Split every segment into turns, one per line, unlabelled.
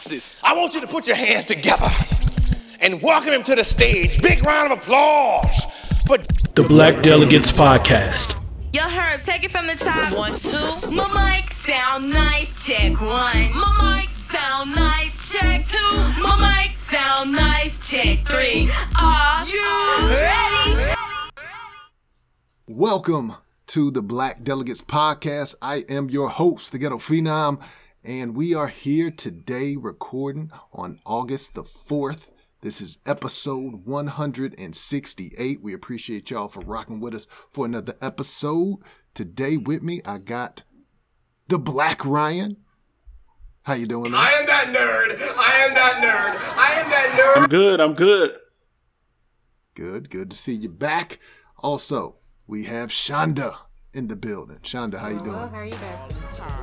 Watch this. I want you to put your hands together and welcome him to the stage. Big round of applause for
The Black Delegates Podcast.
Yo, Herb, take it from the top. One, two. My mic sound nice. Check one. My mic sound nice. Check two. My mic sound nice. Check three. Are you ready?
Welcome to the Black Delegates Podcast. I am your host, the Ghetto Phenom, and we are here today recording on August the 4th. This is episode 168. We appreciate y'all for rocking with us for another episode. Today with me, I got the Black Ryan. How you doing, man?
I am that nerd. I am that nerd. I am that nerd.
I'm good. I'm good.
Good, good to see you back. Also, we have Shonda in the building. Shonda, how you
Hello,
doing?
how are you guys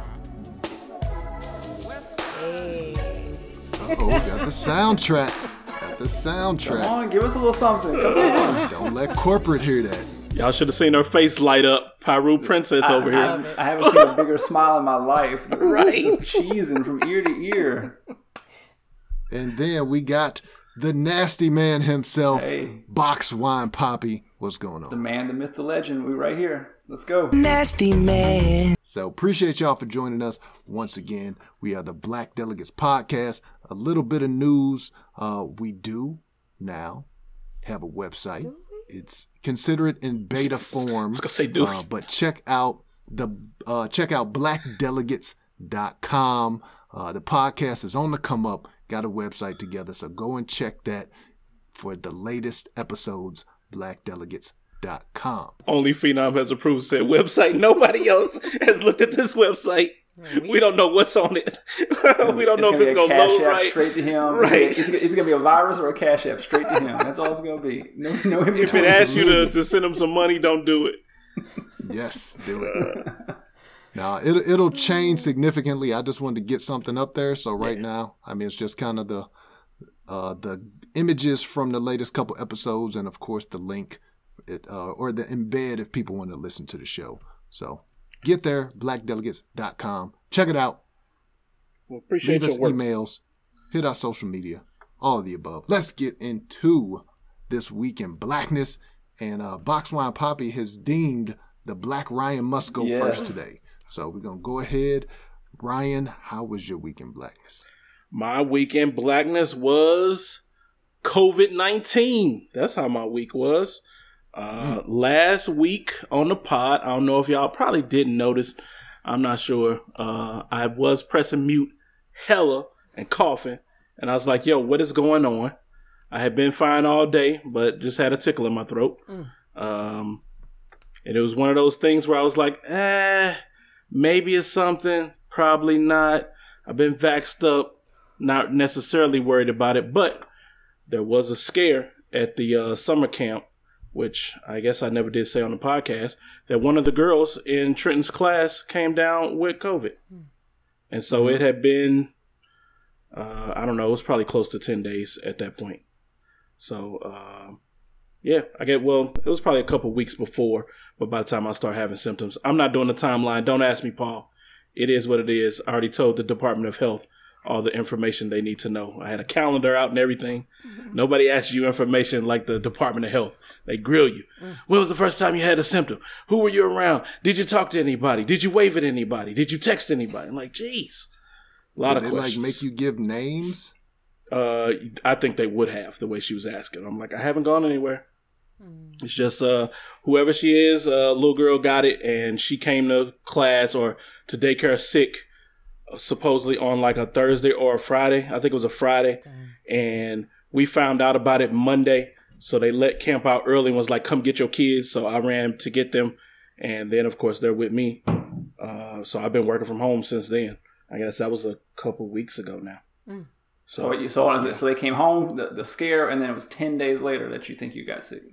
Oh, we got the soundtrack. Got the soundtrack.
Come on, give us a little something. Come on.
Don't let corporate hear that.
Y'all should have seen her face light up. Piru Princess over
I,
here.
haven't- I haven't seen a bigger smile in my life.
Right.
Cheesing from ear to ear.
And then we got the nasty man himself,
Hey.
Box Wine Poppy. What's going on.
The man, the myth, the legend. We right here. Let's go. Nasty man.
So appreciate y'all for joining us once again. We are the Black Delegates Podcast. A little bit of news. Uh, we do now have a website. It's consider it in beta form.
I gonna say do.
Uh, but check out the uh, check out blackdelegates.com. Uh, the podcast is on the come up. Got a website together, so go and check that for the latest episodes. Blackdelegates.com.
Only Phenom has approved said website. Nobody else has looked at this website. We don't know what's on it. we don't know if it's gonna
cash
load
app
right.
straight to him.
Right.
It's, it's, gonna be a virus or a cash app straight to him. That's all it's gonna be. No, no in
If
between.
it asks you to, to send him some money, don't do it.
Yes, do it. Uh, now it'll it'll change significantly. I just wanted to get something up there. So right now, I mean, it's just kind of the uh, the images from the latest couple episodes, and of course the link, it, uh, or the embed if people want to listen to the show. So get there, blackdelegates.com. Check it out.
Well, appreciate
Leave us
work.
emails. Hit our social media. All of the above. Let's get into this week in blackness. And uh, Boxwine Poppy has deemed the Black Ryan must go
Yes.
first today. So we're gonna go ahead. Ryan, how was your week in blackness?
My weekend blackness was COVID 19. That's how my week was. Uh, Last week on the pod, I don't know if y'all probably didn't notice. I'm not sure. Uh, I was pressing mute hella and coughing. And I was like, yo, what is going on? I had been fine all day, but just had a tickle in my throat. Um, and it was one of those things where I was like, eh, maybe it's something, probably not. I've been vaxxed up, not necessarily worried about it, but there was a scare at the uh, summer camp, which I guess I never did say on the podcast, that one of the girls in Trenton's class came down with COVID. And so it had been, uh, I don't know, it was probably close to 10 days at that point. So, uh, yeah, I get, well, it was probably a couple weeks before, but by the time I start having symptoms, I'm not doing the timeline. Don't ask me, Paul. It is what it is. I already told the Department of Health all the information they need to know. I had a calendar out and everything. Nobody asks you information like the Department of Health. They grill you. When was the first time you had a symptom? Who were you around? Did you talk to anybody? Did you wave at anybody? Did you text anybody? I'm like, jeez. A lot
Did
of
they
questions.
like make you give names?
Uh, I think they would have the way she was asking. I'm like, I haven't gone anywhere. It's just uh, whoever she is, uh, little girl got it, and she came to class or to daycare sick, supposedly on like a Thursday or a Friday. I think it was a Friday, and we found out about it Monday. So they let camp out early and was like, "Come get your kids." So I ran to get them, and then of course they're with me. Uh, so I've been working from home since then. I guess that was a couple weeks ago now.
So you so, so they came home, the, the scare, and then it was ten days later that you think you got sick.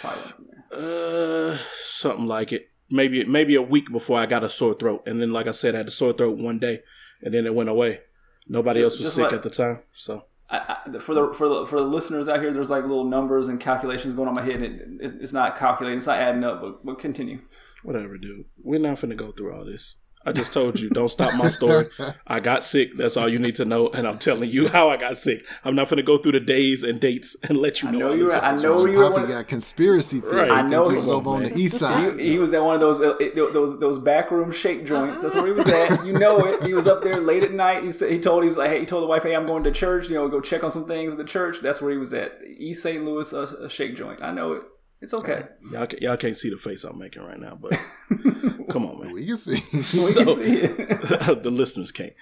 Probably went from there.
Uh, something like it. Maybe maybe a week before I got a sore throat, and then like I said, I had a sore throat one day, and then it went away. Nobody else was sick
like-
at the time, so
I, I, for the for the for the listeners out here, there's like little numbers and calculations going on my head. And it, it's not calculating, it's not adding up. But, but continue.
whatever, dude. We're not finna go through all this. I just told you, don't stop my story. I got sick. That's all you need to know, and I'm telling you how I got sick. I'm not going to go through the days and dates and let you know.
I
know
you
this
were- I know you were
Poppy
one-
got conspiracy theory.
Right.
I
I
know
know
he
he
was
was,
over on the east side.
He, he was at one of those uh, it- those those backroom shake joints. That's where he was at. You know it. He was up there late at night. He said he told he was like hey, he told the wife, "Hey, I'm going to church. You know, go check on some things at the church." That's where he was at. East St. Louis, a, a shake joint. I know it. It's okay.
Y'all, ca- y'all can't see the face I'm making right now, but come on, man.
we can see.
We
So-
can see it.
the listeners can't.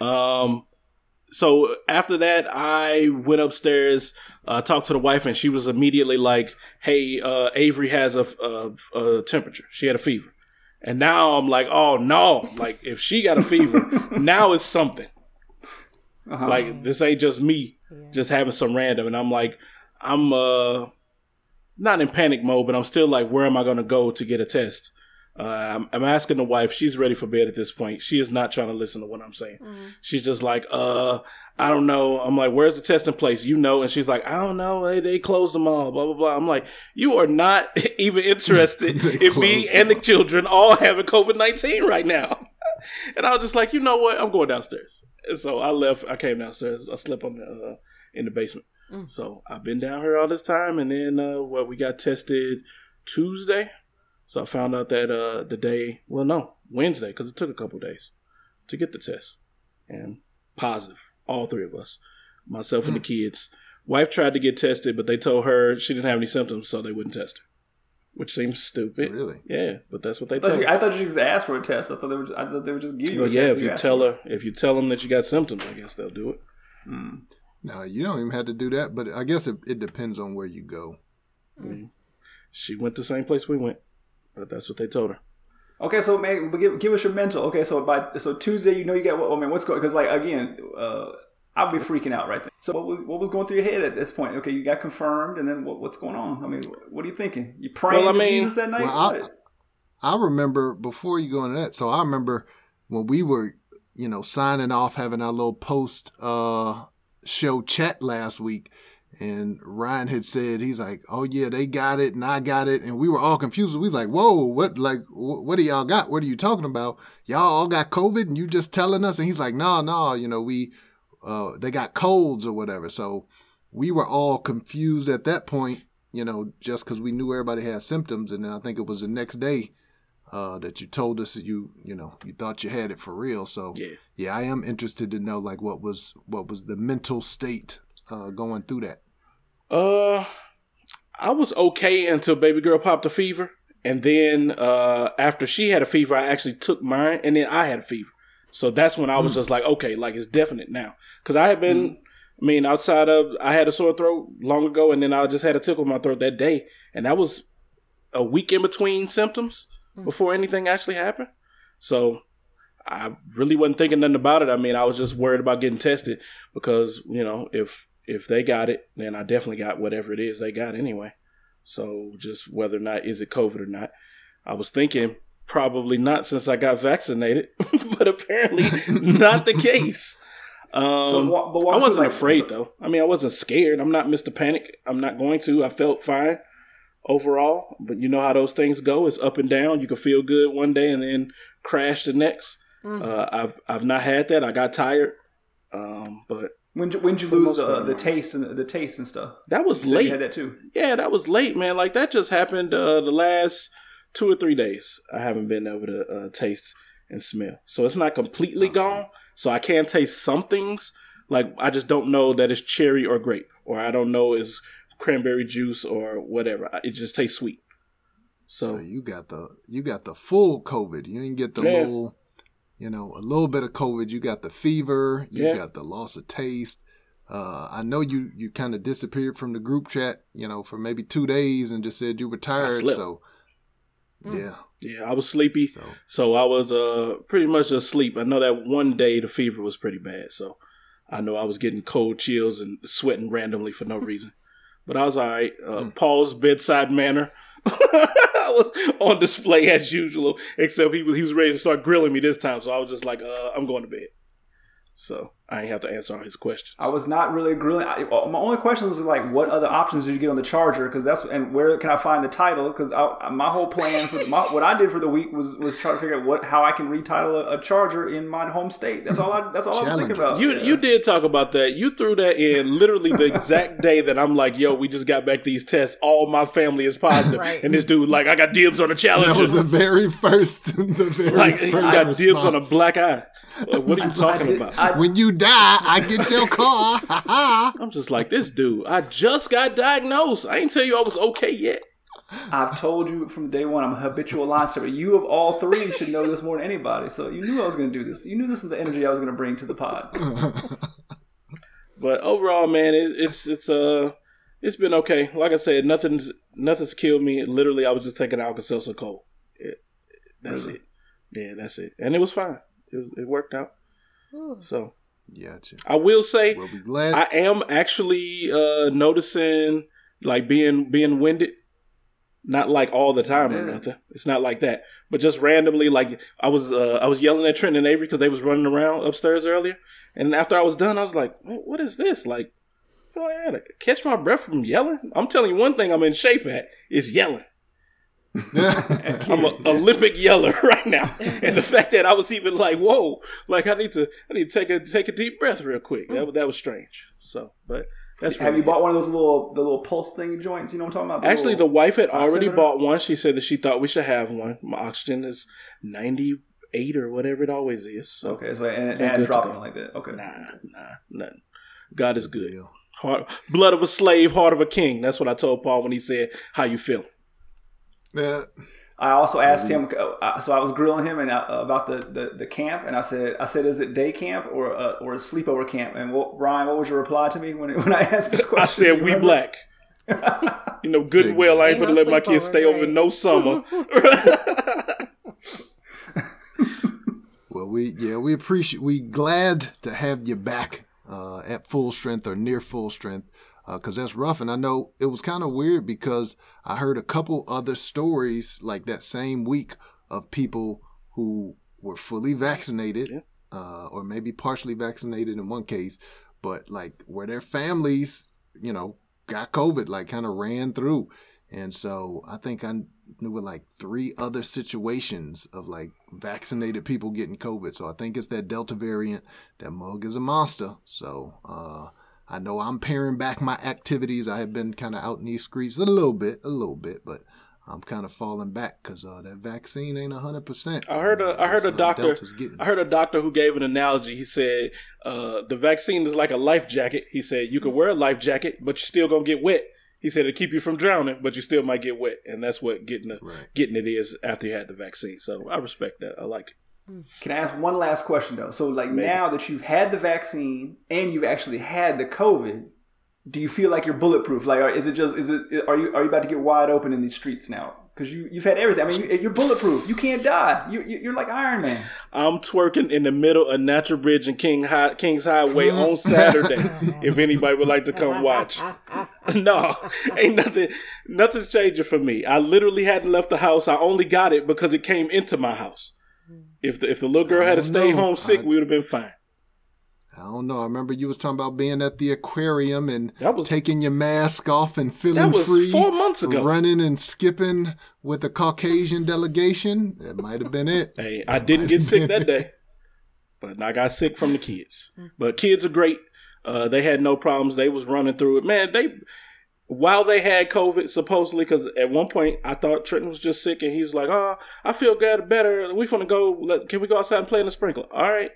Um, so after that, I went upstairs, uh, talked to the wife, and she was immediately like, "Hey, uh, Avery has a, a, a temperature. She had a fever." And now I'm like, "Oh no! Like if she got a fever, now it's something.
Uh-huh.
Like this ain't just me just having some random." And I'm like, I'm uh not in panic mode, but I'm still like, where am I going to go to get a test? Uh, I'm, I'm asking the wife. She's ready for bed at this point. She is not trying to listen to what I'm saying. She's just like, uh, I don't know. I'm like, where's the testing place? You know? And she's like, I don't know. They, they closed them all. Blah blah blah. I'm like, you are not even interested in me and the children all having COVID nineteen right now. and I was just like, you know what? I'm going downstairs. And so I left. I came downstairs. I slept on the uh, in the basement. So I've been down here all this time, and then uh, well, we got tested Tuesday. So I found out that uh, the day, well, no, Wednesday, because it took a couple days to get the test, and positive, all three of us, myself and the kids. Wife tried to get tested, but they told her she didn't have any symptoms, so they wouldn't test her, which seems stupid.
Really?
Yeah, but that's what they
I
told
you,
her.
I thought you just asked for a test. I thought they would. I thought they would just give you
Well,
a
yeah,
test.
if you
asked
tell her, if you tell them that you got symptoms, I guess they'll do it.
No, you don't even have to do that. But I guess it, it depends on where you go.
She went the same place we went, but that's what they told her.
Okay, so man, give, give us your mental. Okay, so by so Tuesday, you know you got. I mean, what's going? Because like again, uh, I'll be freaking out right then. So what was what was going through your head at this point? Okay, you got confirmed, and then what, what's going on? I mean, what are you thinking? You praying
Well, I
to Jesus that night?
Well, I- I remember before you go into that. So I remember when we were, you know, signing off, having our little post uh, show chat last week, and Ryan had said he's like, "Oh yeah, they got it, and I got it," and we were all confused. We was like, "Whoa, what? Like, wh- what do y'all got? What are you talking about? Y'all all got COVID, and you just telling us?" And he's like, "No, no, you know, we, uh, they got colds or whatever." So we were all confused at that point, you know, just because we knew everybody had symptoms, and then I think it was the next day uh, that you told us that you you know you thought you had it for real. So
Yeah.
yeah, I am interested to know like what was what was the mental state uh, going through that.
Uh, I was okay until baby girl popped a fever, and then uh, after she had a fever, I actually took mine, and then I had a fever. So that's when I was just like, okay, like it's definite now, because I had been, I mean, outside of I had a sore throat long ago, and then I just had a tickle in my throat that day, and that was a week in between symptoms before anything actually happened. So I really wasn't thinking nothing about it. I mean, I was just worried about getting tested because you know if if they got it, then I definitely got whatever it is they got anyway. So just whether or not is it COVID or not, I was thinking probably not since I got vaccinated, but apparently not the case. Um,
So, wa- but
I
walk us through,
wasn't
like,
afraid
so-
though. I mean, I wasn't scared. I'm not Mr. Panic. I'm not going to. I felt fine overall, but you know how those things go. It's up and down. You can feel good one day and then crash the next. Uh, I've I've not had that. I got tired, um, but
When when you lose the
part,
the taste and the, the taste and stuff?
that was
You
late.
You had that too.
Yeah, that was late, man. Like that just happened uh, the last two or three days. I haven't been able to uh, taste and smell, so it's not completely gone. So I can taste some things. Like I just don't know that it's cherry or grape, or I don't know it's cranberry juice or whatever. It just tastes sweet.
So
So
you got the you got the full COVID. You didn't get the
Yeah.
little, you know, a little bit of COVID. You got the fever. You
Yeah.
got the loss of taste. Uh, I know you you kind of disappeared from the group chat, you know, for maybe two days and just said you were tired.
slept.
So yeah,
yeah, I was sleepy.
so
So I was uh pretty much asleep. I know that one day the fever was pretty bad, so I know I was getting cold chills and sweating randomly for no reason. But I was all right. Uh, Paul's bedside manner I was on display as usual, except he was he was ready to start grilling me this time. So I was just like, uh, I'm going to bed. So I ain't have to answer all his questions.
I was not really grilling. I, uh, my only question was like, what other options did you get on the charger? Because that's and where can I find the title? Because my whole plan for my, what I did for the week was was try to figure out what how I can retitle a, a charger in my home state. That's all I that's all I was thinking about.
You
Yeah.
you did talk about that. You threw that in literally the exact day that I'm like, yo, we just got back these tests. All my family is positive,
Right.
and this dude like, I got dibs on a
That
challenger.
was the very first, the very
like,
first
you got dibs on a black eye. What are you talking
did-
about?
I-
When you die, I get your car. Ha ha.
I'm just like this dude. I just got diagnosed. I ain't tell you I was okay yet.
I've told you from day one I'm a habitual line stepper. You of all three should know this more than anybody. So you knew I was going to do this. You knew this was the energy I was going to bring to the pod.
But overall, man, it, it's it's uh it's been okay. Like I said, nothing's nothing's killed me. Literally, I was just taking Alka Seltzer cold. It, that's
Really?
it. Yeah, that's it, and it was fine. It, was, it worked out. So
Gotcha.
I will say,
Well.
I am actually uh noticing like being being winded. Not like all the time or nothing. It's not like that, but just randomly. Like I was, uh, I was yelling at Trent and Avery because they was running around upstairs earlier, and after I was done, I was like, "What is this?" Like, like I had to catch my breath from yelling. I'm telling you one thing, I'm in shape at is yelling. I'm an Olympic yeller right now, and the fact that I was even like, "Whoa!" Like I need to, I need to take a take a deep breath real quick. That was- that was strange. So, but that's
Have you bought one of those little the little pulse thing joints? You know what I'm talking about?
Actually, the wife had already
oximeter?
bought one. She said that she thought we should have one. My oxygen is 98 or whatever it always is. So,
Okay, so and, and dropping like that. Okay.
nah, nah, nothing. God is good. Heart, blood of a slave, heart of a king. That's what I told Paul when he said, "How you feel?"
Yeah.
I also asked him, uh, so I was grilling him and uh, about the, the, the camp, and I said, I said, is it day camp or uh, or a sleepover camp? And what, Ryan, what was your reply to me when when I asked this question?
I said, "We
remember?
black." you know, good and well. I ain't
Ain't
gonna
no
let my kids
sleepover,
stay over no summer.
Well, we yeah we appreciate we glad to have you back uh, at full strength or near full strength because that's rough. And I know it was kind of weird because I heard a couple other stories like that same week of people who were fully vaccinated uh, or maybe partially vaccinated in one case, but like where their families, you know, got COVID, like kind of ran through. And so I think I knew of like three other situations of like vaccinated people getting COVID. So I think it's that Delta variant. That mug is a monster. So uh, I know I'm paring back my activities. I have been kind of out in these streets a little bit, a little bit, but I'm kind of falling back because uh, that vaccine ain't hundred percent.
I heard a I heard a doctor I heard a doctor who gave an analogy. He said uh, the vaccine is like a life jacket. He said you can wear a life jacket, but you're still gonna get wet. He said it'll keep you from drowning, but you still might get wet, and that's what getting the,
Right.
getting it is after you had the vaccine. So I respect that. I like it.
Can I ask one last question though? So like
Maybe.
now that you've had the vaccine and you've actually had the COVID, do you feel like you're bulletproof? Like, is it just is it are you are you about to get wide open in these streets now? Because you you've had everything. I mean, you, you're bulletproof. You can't die. You you- you're like Iron Man.
I'm twerking in the middle of Natural Bridge and King High, King's Highway on Saturday. if anybody would like to come watch, no, ain't nothing. Nothing's changing for me. I literally hadn't left the house. I only got it because it came into my house. If the if the little girl had to stay
know.
home sick,
I-
we would have been fine.
I don't know. I remember you was talking about being at the aquarium and
That was-
taking your mask off and feeling
That was
free.
four months ago.
Running and skipping with the Caucasian delegation. That might have been it.
Hey, I didn't get sick that day, but I got sick from the kids. But kids are great. Uh, they had no problems. They was running through it. Man, they while they had COVID supposedly, because at one point I thought Trenton was just sick, and he was like, "Oh, I feel good, better. We gonna go. Let, can we go outside and play in the sprinkler?" All right.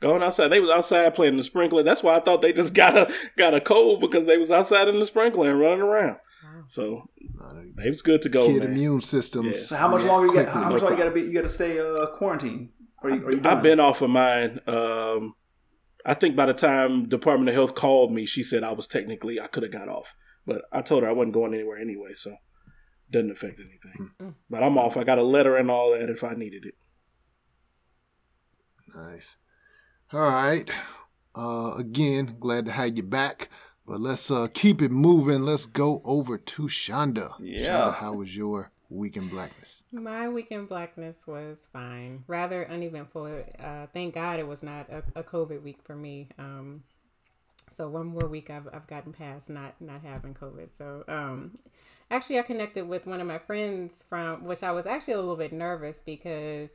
Going outside, they was outside playing in the sprinkler. That's why I thought they just got a got a cold because they was outside in the sprinkler and running around. So they was good to go.
Kid
man.
immune systems.
So how much
react
longer you got?
quickly.
How much
No
longer you got to be? You got to stay uh, quarantine. Or you, or you?
I've been off of mine. Um, I think by the time Department of Health called me, she said I was technically I could have got off, but I told her I wasn't going anywhere anyway, so doesn't affect anything. But I'm off. I got a letter and all that if I needed it.
Nice. All right. Uh, again, glad to have you back. But let's uh, keep it moving. Let's go over to Shonda.
Yeah.
Shonda, how was your week in blackness?
My weekend blackness was fine, rather uneventful. Uh, thank God it was not a, a COVID week for me. Um, so one more week I've, I've gotten past not not having COVID. So um, actually I connected with one of my friends from which I was actually a little bit nervous because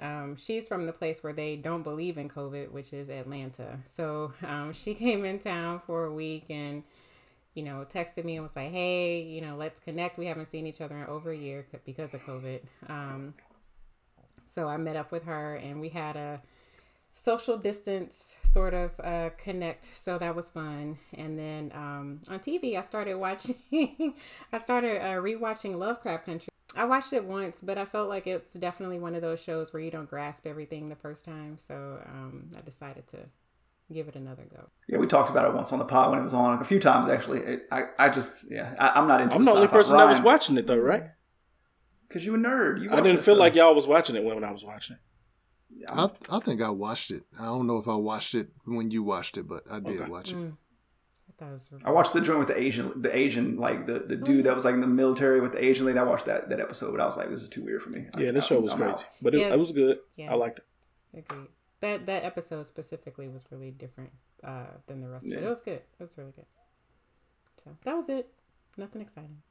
um, she's from the place where they don't believe in COVID, which is Atlanta. So um, she came in town for a week and, you know, texted me and was like, hey, you know, let's connect. We haven't seen each other in over a year because of COVID. Um, so I met up with her and we had a social distance sort of uh, connect. So that was fun. And then um, on TV, I started watching, I started uh, rewatching Lovecraft Country. I watched it once, but I felt like it's definitely one of those shows where you don't grasp everything the first time. So um, I decided to give it another go.
Yeah, we talked about it once on the pod when it was on a few times actually. It, I, I just yeah, I, I'm not into.
I'm the only person that was watching it though, right?
Because you a nerd. You
I didn't feel
stuff.
like y'all was watching it when I was watching it.
I, I think I watched it. I don't know if I watched it when you watched it, but I did
Okay.
watch it.
I was
I watched the joint with the Asian, the Asian like the, the dude that was like in the military with the Asian lady. I watched that that episode, but I was like, this is too weird for me.
Yeah,
I-
this show was
I'm
crazy,
out.
but it,
Yeah.
it was good.
Yeah.
I liked it.
Agreed. That that episode specifically was really different uh, than the rest of it. It was good. It was really good. So that was it. Nothing exciting.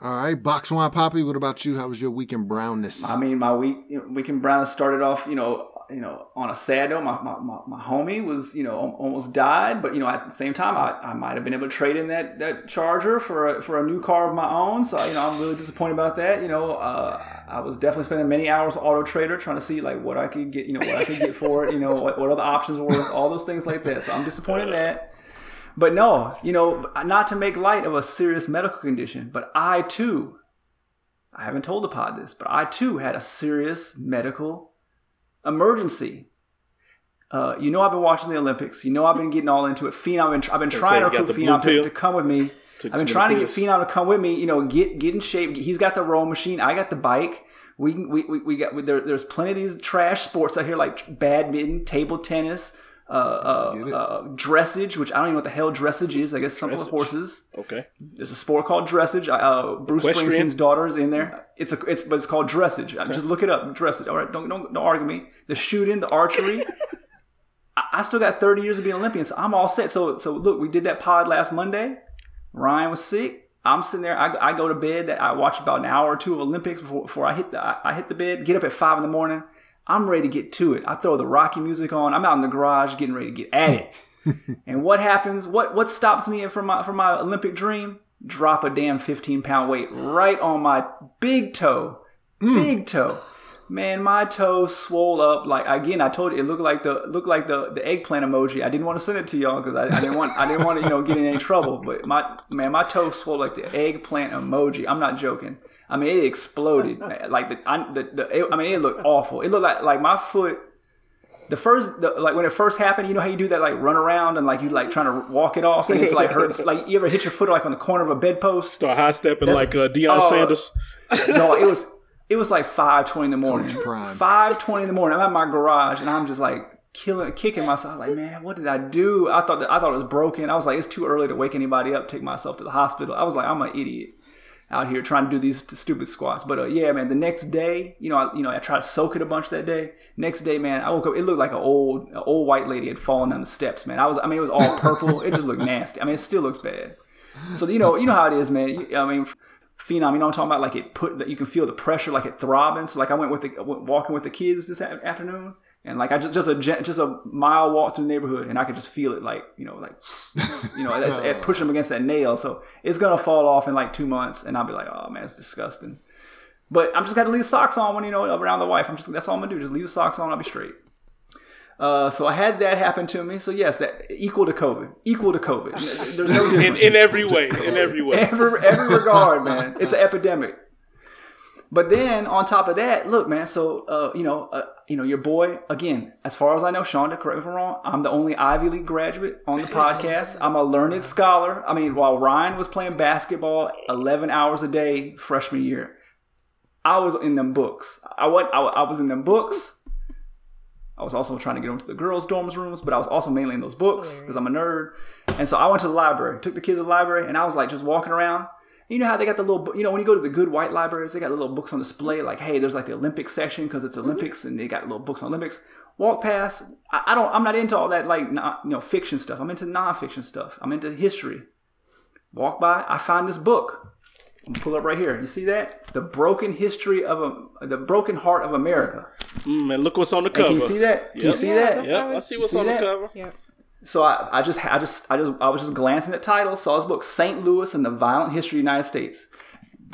All right, Box Wine Poppy, what about you? How was your week in brownness?
I mean, my week weekend brown started off, you know, you know, on a sad note. My, my, my, my homie was, you know, almost died, but you know, at the same time, I, I might have been able to trade in that that Charger for a, for a new car of my own. So you know, I'm really disappointed about that. You know, uh, I was definitely spending many hours Auto Trader trying to see like what I could get, you know, what I could get for it. You know, what, what other options were, all those things like that. So I'm disappointed in that. But no, you know, not to make light of a serious medical condition, but I too I haven't told the pod this, but I too had a serious medical emergency. Uh, you know, I've been watching the Olympics. You know, I've been getting all into it. Phenom, I've been, I've been
So
trying to recruit Phenom to, to come with me. I've been trying to get. Phenom to come with me. You know, get get in shape. He's got the rowing machine. I got the bike. We can- we we, we got there, there's plenty of these trash sports out here like badminton, table tennis, uh, uh, uh, dressage, which I don't even know what the hell dressage is. I guess something with
Dressage.
horses.
Okay.
There's a sport called dressage. Uh, Bruce
Equestrian?
Springsteen's daughter is in there. It's a it's but it's called dressage. Uh, Just look it up. Dressage. All right, don't don't don't argue me. The shooting, the archery. I, I still got 30 years of being an Olympian, so I'm all set. So so look, we did that pod last Monday. Ryan was sick. I'm sitting there. I, I go to bed. That I watch about an hour or two of Olympics before, before I hit the I, I hit the bed. Get up at five in the morning. I'm ready to get to it. I throw the Rocky music on. I'm out in the garage getting ready to get at it. and what happens? What what stops me from my from my Olympic dream? Drop a damn 15 pound weight right on my big toe. Mm. Big toe. Man, my toe swole up like again. I told you it looked like the looked like the, the eggplant emoji. I didn't want to send it to y'all because I, I didn't want I didn't want to you know get in any trouble. But my man, my toe swole like the eggplant emoji. I'm not joking. I mean, it exploded. like the, I, the, the it, I mean, it looked awful. It looked like like my foot. The first, the, like when it first happened, you know how you do that, like run around and like you like trying to walk it off, and it's like hurts. Like you ever hit your foot like on the corner of a bedpost?
Start high stepping like uh, Deion
oh,
Sanders.
no, it was it was like five twenty in the morning. Five twenty in the morning. I'm at my garage and I'm just like killing, kicking myself. Like, man, what did I do? I thought that I thought it was broken. I was like, it's too early to wake anybody up, take myself to the hospital. I was like, I'm an idiot out here trying to do these stupid squats. But uh, yeah, man, the next day, you know, I, you know, I tried to soak it a bunch that day. Next day, man, I woke up. It looked like an old, an old white lady had fallen down the steps. Man, I was, I mean, it was all purple. it just looked nasty. I mean, it still looks bad. So you know, you know how it is, man. I mean, phenom. You know what I'm talking about? Like it put that you can feel the pressure, like it throbbing. So like I went with the went walking with the kids this afternoon, and like I just just a just a mile walk through the neighborhood, and I could just feel it, like you know, like you know, it's, it pushing them against that nail. So it's gonna fall off in like two months, and I'll be like, oh man, it's disgusting. But I'm just gonna leave the socks on when you know around the wife. I'm just that's all I'm gonna do. Just leave the socks on. I'll be straight. Uh, so I had that happen to me. So yes, that equal to COVID, equal to COVID. There's no difference
In, in every way. In every way.
every every regard, man. It's an epidemic. But then on top of that, look, man. So uh, you know, uh, you know, your boy again. As far as I know, Shonda, correct me if I'm wrong. I'm the only Ivy League graduate on the podcast. I'm a learned scholar. I mean, while Ryan was playing basketball 11 hours a day freshman year, I was in them books. I went. I, I was in them books. I was also trying to get into the girls' dorms rooms, but I was also mainly in those books because I'm a nerd. And so I went to the library, took the kids to the library, and I was like just walking around. You know how they got the little, you know, when you go to the good white libraries, they got little books on display. Like, hey, there's like the Olympics section because it's Olympics, and they got little books on Olympics. Walk past. I, I don't. I'm not into all that like non, you know fiction stuff. I'm into nonfiction stuff. I'm into history. Walk by. I find this book. I'm pull up right here. You see that? The broken history of a, the broken heart of America.
Mm, and look what's on the
Hey,
cover.
can you see that? Can you see
Yeah,
that?
that's
Yeah,
how
I see what's
see
on
that?
the cover.
Yep.
So I, I just, I just, I just, I was just glancing at titles. Saw this book, St. Louis and the Violent History of the United States.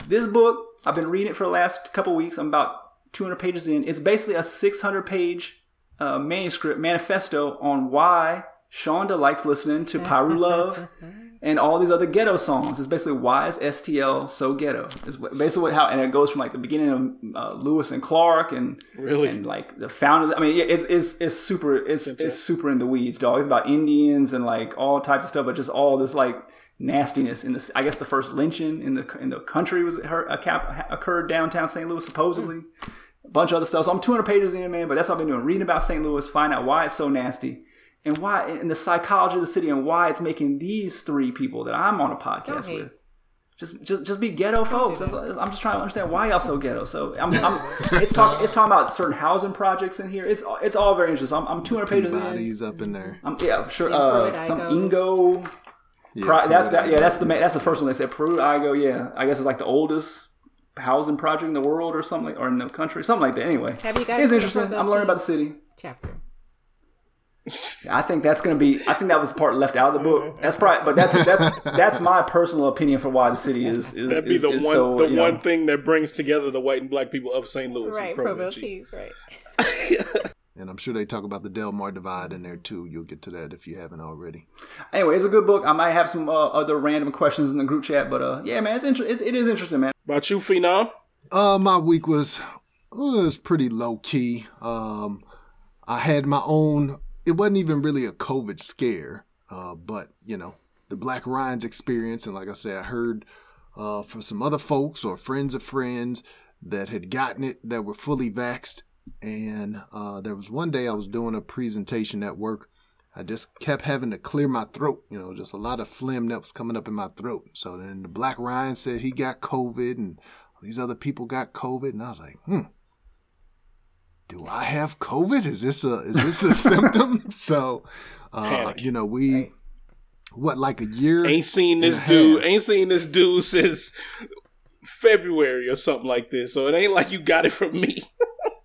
This book, I've been reading it for the last couple weeks. I'm about 200 pages in. It's basically a 600 page uh, manuscript manifesto on why Shonda likes listening to Piru Love and all these other ghetto songs. It's basically why is STL so ghetto? It's basically what, how, and it goes from like the beginning of uh, Lewis and Clark and
Really?
and like the founder. I mean, yeah, it's it's, it's super it's it's super in the weeds, dog. It's about Indians and like all types of stuff, but just all this like nastiness in this. I guess the first lynching in the in the country was her, a cap, occurred downtown St. Louis supposedly. A bunch of other stuff. So I'm 200 pages in, man. But that's what I've been doing: reading about St. Louis, find out why it's so nasty. And why, and the psychology of the city, and why it's making these three people that I'm on a podcast
Don't
with just just just be ghetto folks. That's, I'm just trying to understand why y'all so ghetto. So I'm, I'm it's talking it's talking about certain housing projects in here. It's it's all very interesting. I'm, I'm 200 pages in.
Bodies up in there.
I'm, yeah, sure. Uh, some Ingo.
Yeah,
Pri- that's that. Yeah, that's the that's the first one they said. Pruitt-Igoe. Yeah, I guess it's like the oldest housing project in the world or something, or in the country, something like that. Anyway,
Have you guys
it's interesting. I'm learning about the city.
Chapter.
I think that's gonna be. I think that was the part left out of the book. That's probably, but that's that's that's my personal opinion for why the city is. is
That'd be
is-
the
is
one,
so,
the
you know-
one thing that brings together the white and black people of St. Louis.
Right, Provel
cheese.
cheese, right.
And I'm sure they talk about the Delmar Divide in there too. You'll get to that if you haven't already.
Anyway, it's a good book. I might have some uh, other random questions in the group chat, but uh, yeah, man, it's, inter- it's it is interesting, man.
About you, Phenom?
Uh, my week was was pretty low key. Um, I had my own. It wasn't even really a COVID scare, uh, but you know the Black Ryan's experience, and like I said, I heard uh, from some other folks or friends of friends that had gotten it that were fully vaxxed. And uh, there was one day I was doing a presentation at work. I just kept having to clear my throat, you know, just a lot of phlegm that was coming up in my throat. So then the Black Ryan said he got COVID and these other people got COVID, and I was like, hmm, do I have COVID? Is this a is this a symptom? So, uh, you know, we what like a year
Ain't seen this dude.
half.
Ain't seen this dude since February or something like this. So it ain't like you got it from me.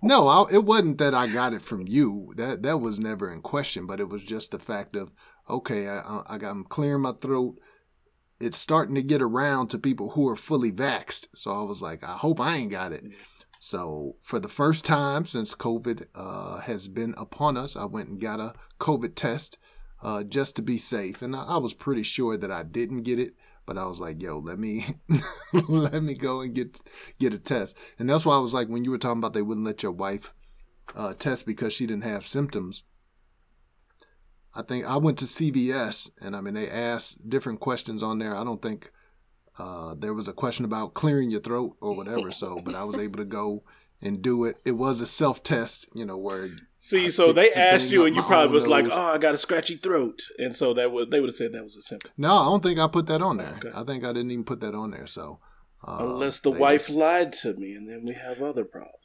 No, I, it wasn't that I got it from you. That that was never in question. But it was just the fact of okay, I, I, I got I'm clearing my throat. It's starting to get around to people who are fully vaxxed. So I was like, I hope I ain't got it. So for the first time since COVID uh, has been upon us, I went and got a COVID test uh, just to be safe, and I, I was pretty sure that I didn't get it. But I was like, yo, let me let me go and get get a test. And that's why I was like, when you were talking about they wouldn't let your wife uh, test because she didn't have symptoms. I think I went to CVS and I mean they asked different questions on there. I don't think uh, there was a question about clearing your throat or whatever. So, but I was able to go and do it. It was a self test, you know, where
See,
I
so they
the
asked you, and you probably
own
was like, "Oh, I got a scratchy throat," and so that would they would have said that was a symptom,
no, I don't think I put that on there.
Okay.
I think I didn't even put that on there. So, uh,
unless the wife
just-
lied to me, and then we have other problems.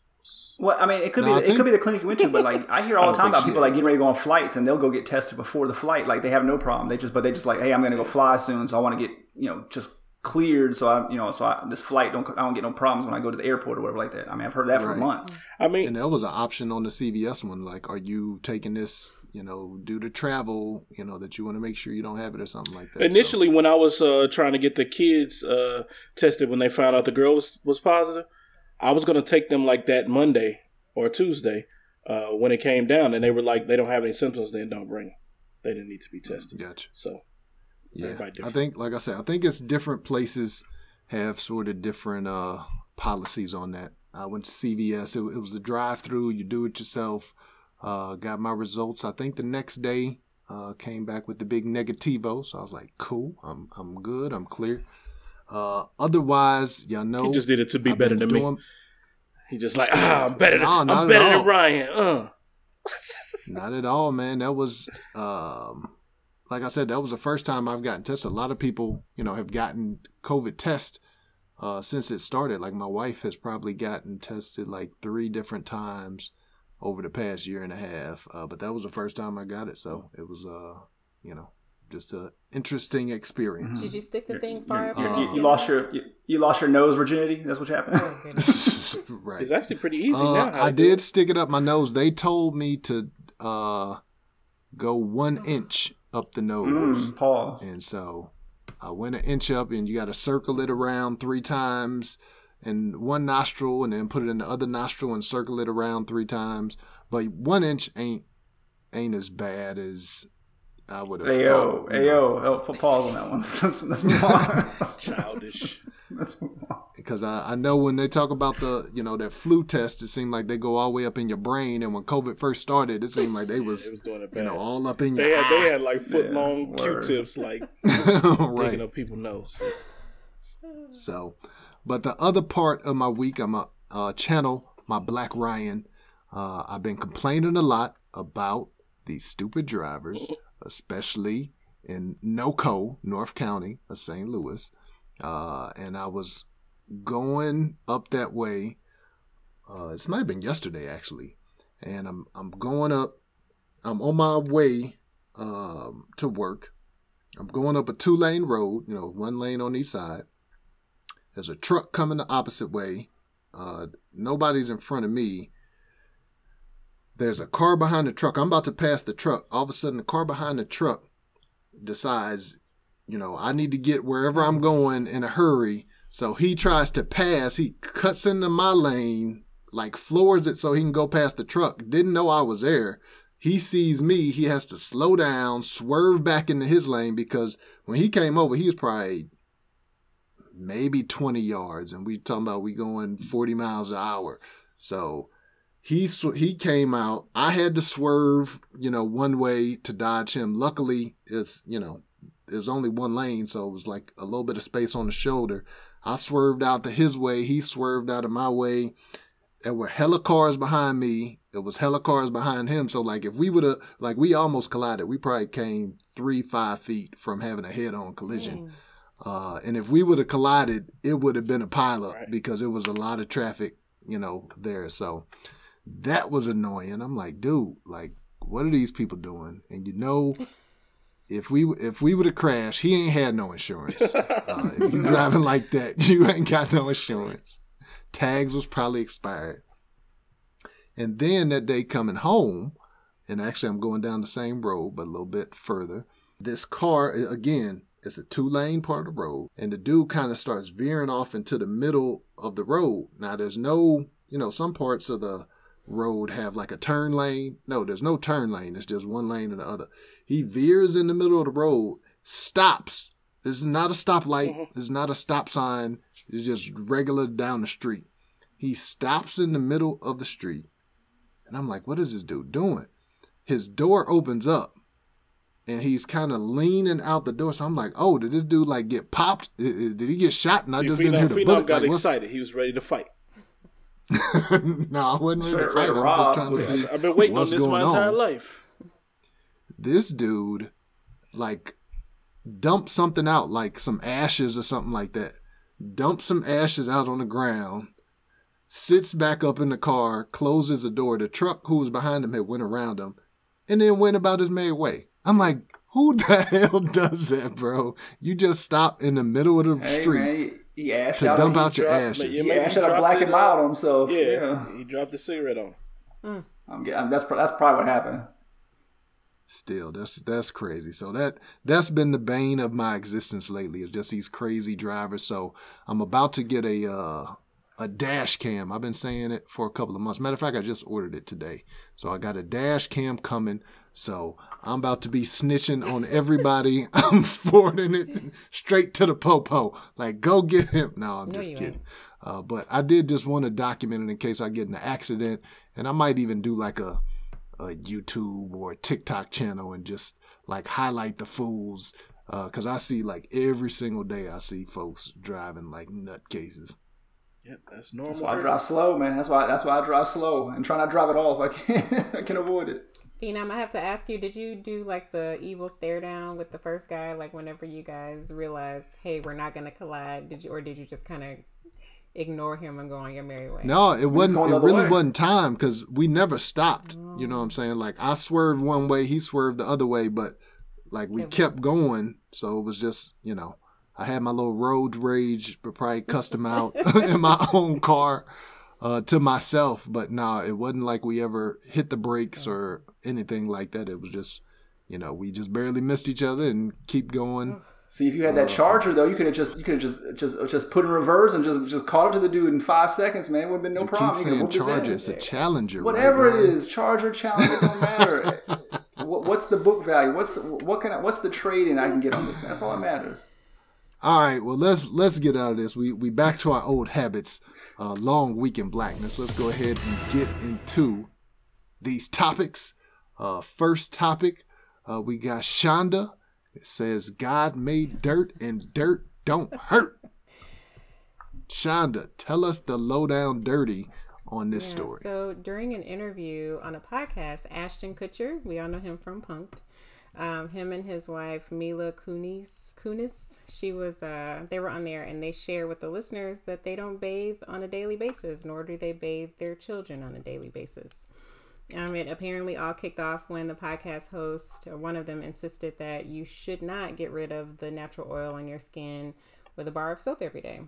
Well, I mean, it could
No, I
be it could be the clinic you went to, but like I hear all the time about people like getting ready to go on flights and they'll go get tested before the flight. Like they have no problem. They just but they just like, hey, I'm gonna go fly soon, so I want to get you know just cleared, so I you know so I, this flight don't I don't get no problems when I go to the airport or whatever like that. I mean, I've heard that for months.
I mean,
And there was an option on the CVS one, like, are you taking this, you know, due to travel, you know, that you want to make sure you don't have it or something like that. So-
Initially, when I was uh, trying to get the kids uh, tested when they found out the girl was, was positive, I was going to take them like that Monday or Tuesday uh, when it came down, and they were like, they don't have any symptoms, then don't bring them. They didn't need to be tested.
Gotcha.
So,
Yeah, I think, like I said, I think it's different places have sort of different uh, policies on that. I went to CVS. It, it was a drive-through. You do it yourself. Uh, got my results. I think the next day uh, came back with the big negativo. So I was like, cool. I'm I'm good. I'm clear. Uh, otherwise, y'all know
he just did it to be
I've
better than me. He just like, ah, I'm better than,
No,
I'm better than Ryan. Uh.
Not at all, man. That was, um, like I said, that was the first time I've gotten tested. A lot of people, you know, have gotten COVID tests uh, since it started. Like my wife has probably gotten tested like three different times over the past year and a half. Uh, but that was the first time I got it, so it was uh, you know, just a interesting experience.
Did you stick the thing far up?
You,
your
you- you lost your you, you lost your nose virginity. That's what happened.
right.
It's actually pretty easy
Uh,
now. how
I did
it.
stick it up my nose. They told me to uh, go one inch up the nose.
Mm, pause.
And so I went an inch up, and you got to circle it around three times in one nostril, and then put it in the other nostril and circle it around three times. But one inch ain't ain't as bad as I would have
Hey yo,
thought.
hey oh, put pause on that one. let's, let's move on.
Childish.
let's move on.
Because I, I know when they talk about the you know that flu test, it seemed like they go all the way up in your brain, and when COVID first started, it seemed like they was
It was doing it
you know all up in
they
your
had they had like foot long
word.
Q-tips like
right.
digging up people's nose.
So, but the other part of my week, I'm a uh, channel my Black Ryan. Uh, I've been complaining a lot about these stupid drivers, especially in NoCo, North County of St. Louis. Uh, and I was going up that way. Uh, this might have been yesterday actually, and I'm I'm going up. I'm on my way um, to work. I'm going up a two lane road, you know, one lane on each side. There's a truck coming the opposite way. Uh, nobody's in front of me. There's a car behind the truck. I'm about to pass the truck. All of a sudden, the car behind the truck decides, you know, I need to get wherever I'm going in a hurry. So he tries to pass. He cuts into my lane, like floors it so he can go past the truck. Didn't know I was there. He sees me. He has to slow down, swerve back into his lane because when he came over, he was probably maybe 20 yards and we talking about we going 40 miles an hour so he sw- he came out. I had to swerve you know one way to dodge him. Luckily it's you know there's only one lane so it was like a little bit of space on the shoulder. I swerved out to his way. He swerved out of my way. There were hella cars behind me. It was hella cars behind him. So like if we would have like we almost collided. We probably came three five feet from having a head-on collision. Uh, and if we would have collided, it would have been a pileup
Right.
because it was a lot of traffic, you know, there. So that was annoying. I'm like, dude, like, what are these people doing? And you know, if we if we would have crashed, he ain't had no insurance. Uh, if you driving like that, you ain't got no insurance. Tags was probably expired. And then that day coming home, and actually I'm going down the same road, but a little bit further. This car again, it's a two lane part of the road, and the dude kind of starts veering off into the middle of the road. Now there's no, you know, some parts of the road have like a turn lane. No, there's no turn lane. It's just one lane and the other. He veers in the middle of the road, stops. This is not a stoplight. Mm-hmm. This is not a stop sign. It's just regular down the street. He stops in the middle of the street. And I'm like, what is this dude doing? His door opens up and he's kind of leaning out the door. So I'm like, oh, did this dude like get popped? Did he get shot? And I just didn't hear the
Phenom
bullet.
got
Like,
excited. He was ready to fight.
no, I wasn't ready to
Straight
fight. I'm just trying to see.
I've been waiting on
what's
this my
going
entire
on.
life.
This dude, like, dumped something out, like some ashes or something like that. Dumped some ashes out on the ground. Sits back up in the car, closes the door. The truck who was behind him had went around him, and then went about his merry way. I'm like, who the hell does that, bro? You just stop in the middle of the
Hey
street
man, he, he ashed
to
out.
dump out your
dropped-
ashes.
but
He
maybe
ashed out a
dropped
black
it,
and mild on himself.
Yeah,
Yeah,
he dropped the cigarette on. him.
I'm, get- I'm, that's that's probably what happened.
Still, that's that's crazy. So that that's been the bane of my existence lately. Is just these crazy drivers. So I'm about to get a uh, a dash cam. I've been saying it for a couple of months. Matter of fact, I just ordered it today. So I got a dash cam coming. So I'm about to be snitching on everybody. I'm forwarding it straight to the popo. Like, go get him. No, I'm
No,
just kidding. Uh, but I did just want to document it in case I get in an accident, and I might even do like a a YouTube or a TikTok channel and just like highlight the fools. Uh, Cause I see like every single day I see folks driving like nutcases.
Yep, that's normal.
That's why I drive slow, man. That's why that's why I drive slow and try not to drive it all if I can. I can avoid it.
Phenom, I have to ask you, did you do like the evil stare down with the first guy? Like whenever you guys realized, hey, we're not gonna collide, did you or did you just kind of ignore him and go on your merry way?
No, it wasn't. It really
way.
wasn't time because we never stopped. You know oh. what I'm saying? Like I swerved one way, he swerved the other way, but like we kept going. So it was just you know, I had my little road rage, but probably cussed him out in my own car uh, to myself. But no, it wasn't like we ever hit the brakes or anything like that. It was just you know we just barely missed each other and keep going.
See, if you had
Uh,
that charger though, you could have just you could have just just just put in reverse and just just caught up to the dude in five seconds, man. It would have been no
You
problem.
keep saying Charger, it's a Challenger.
Whatever it
Ryan?
is, charger challenger, it don't matter. what, what's the book value? What's the, what can I, what's the trade in I can get on this? That's all that matters.
All right, well let's let's get out of this. We we back to our old habits. Uh, long week in blackness. Let's go ahead and get into these topics. Uh, first topic, uh, we got Shonda. It says God made dirt and dirt don't hurt. Shonda, tell us the lowdown dirty on this
Yeah,
story.
So during an interview on a podcast, Ashton Kutcher, we all know him from Punked, um, him and his wife Mila Kunis, Kunis, she was, uh, they were on there and they share with the listeners that they don't bathe on a daily basis, nor do they bathe their children on a daily basis. Um, it apparently all kicked off when the podcast host, or one of them, insisted that you should not get rid of the natural oil on your skin with a bar of soap every day.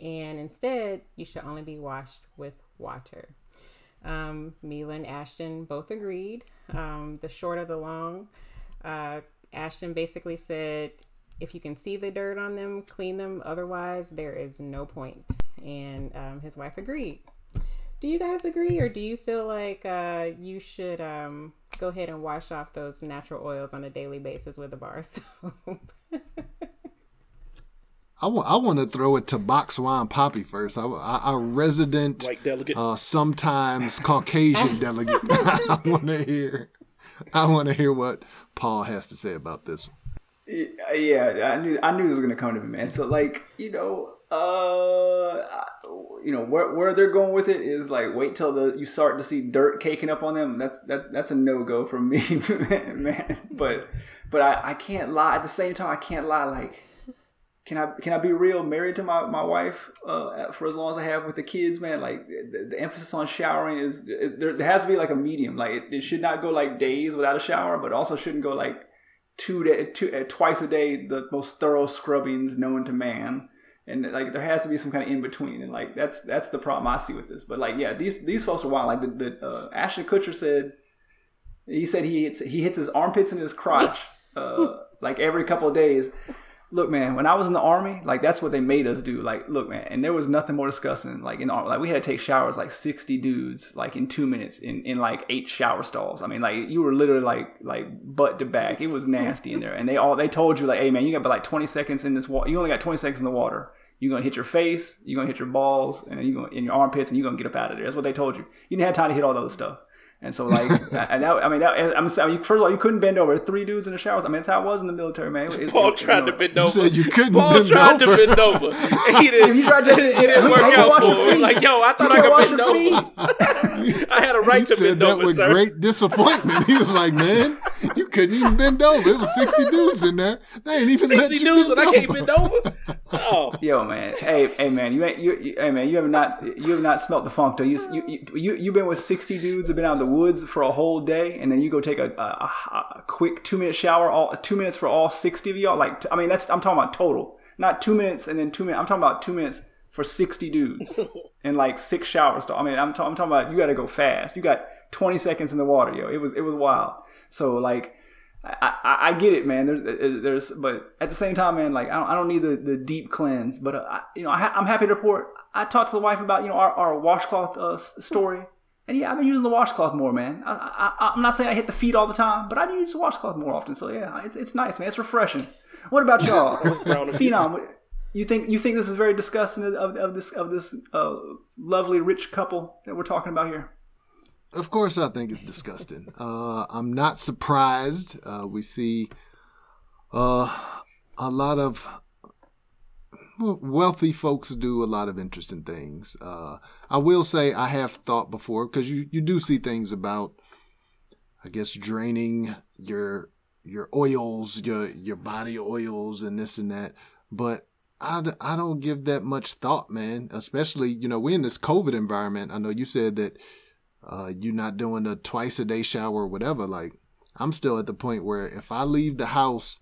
And instead, you should only be washed with water. Um, Mila and Ashton both agreed. Um, the short of the long, uh, Ashton basically said, if you can see the dirt on them, clean them. Otherwise, there is no point. And um, his wife agreed. Do you guys agree, or do you feel like uh, you should um, go ahead and wash off those natural oils on a daily basis with a bar soap?
I want to throw it to Box Wine Poppy first. I, I, our resident,
White delegate.
uh, sometimes Caucasian delegate. I want to hear. I want to hear what Paul has to say about this.
Yeah, I knew I knew this was gonna come to me, man. So like, you know, uh, you know where where they're going with it is like wait till the you start to see dirt caking up on them. That's that that's a no go for me, man. But but I I can't lie at the same time. I can't lie like. Can I can I be real? Married to my, my wife uh, for as long as I have with the kids, man. Like the, the emphasis on showering is it, there, there has to be like a medium. Like it, it should not go like days without a shower, but also shouldn't go like two day, two uh, twice a day. The most thorough scrubbings known to man, and like there has to be some kind of in between. And like that's that's the problem I see with this. But like yeah, these these folks are wild. Like the, the uh, Ashton Kutcher said, he said he hits he hits his armpits and his crotch uh, like every couple of days. Look, man, when I was in the army, like that's what they made us do. Like, look, man, and there was nothing more disgusting. Like in the army, like we had to take showers like sixty dudes, like in two minutes, in, in like eight shower stalls. I mean, like you were literally like like butt to back. It was nasty in there, and they all they told you like, hey man, you got about like twenty seconds in this water. You only got twenty seconds in the water. You're gonna hit your face, you're gonna hit your balls, and you're gonna in your armpits, and you're gonna get up out of there. That's what they told you. You didn't have time to hit all the other stuff. And so, like, and that, I mean, that, I'm saying, first of all, you couldn't bend over. Three dudes in the shower. I mean, that's how it was in the military, man. It-
Paul
it-
tried
you know,
to bend
You
over.
said you couldn't
Paul
bend
tried
over.
to bend over. And he didn't,
You tried to-
it didn't work out
wash
for him.
feet.
Like, yo, I thought I
can't
could bend over. I had a
He
right to
said
bend
that
over,
with
sir.
great disappointment. He was like, "Man, you couldn't even bend over. It was sixty dudes in there. They ain't even let
60
you
dudes and I can't
over."
bend over? Oh.
Yo, man. Hey, hey, man. You ain't. You, you, hey, man. You have not. You have not smelt the funk, though. You, you, you, you've been with sixty dudes. Have been out in the woods for a whole day, and then you go take a, a, a, a quick two minute shower. All two minutes for all sixty of y'all. Like, I mean, that's. I'm talking about total, not two minutes and then two minutes. I'm talking about two minutes for sixty dudes and like six showers. I mean, I'm, ta- I'm talking about you got to go fast. You got twenty seconds in the water, yo. It was it was wild. So like. I, I, I get it, man. There's, there's, but at the same time, man, like I don't, I don't need the, the deep cleanse. But uh, I, you know, I, ha- I'm happy to report. I talked to the wife about you know our, our washcloth uh, story, and yeah, I've been using the washcloth more, man. I, I, I'm not saying I hit the feet all the time, but I do use the washcloth more often. So yeah, it's it's nice, man. It's refreshing. What about y'all, Phenom? You think you think this is very disgusting of, of this of this uh, lovely rich couple that we're talking about here?
Of course, I think it's disgusting. Uh, I'm not surprised. Uh, we see uh, a lot of wealthy folks do a lot of interesting things. Uh, I will say I have thought before because you, you do see things about I guess draining your your oils, your your body oils and this and that. But I, I don't give that much thought, man. Especially, you know, we're in this COVID environment. I know you said that uh, you're not doing a twice a day shower or whatever. Like, I'm still at the point where if I leave the house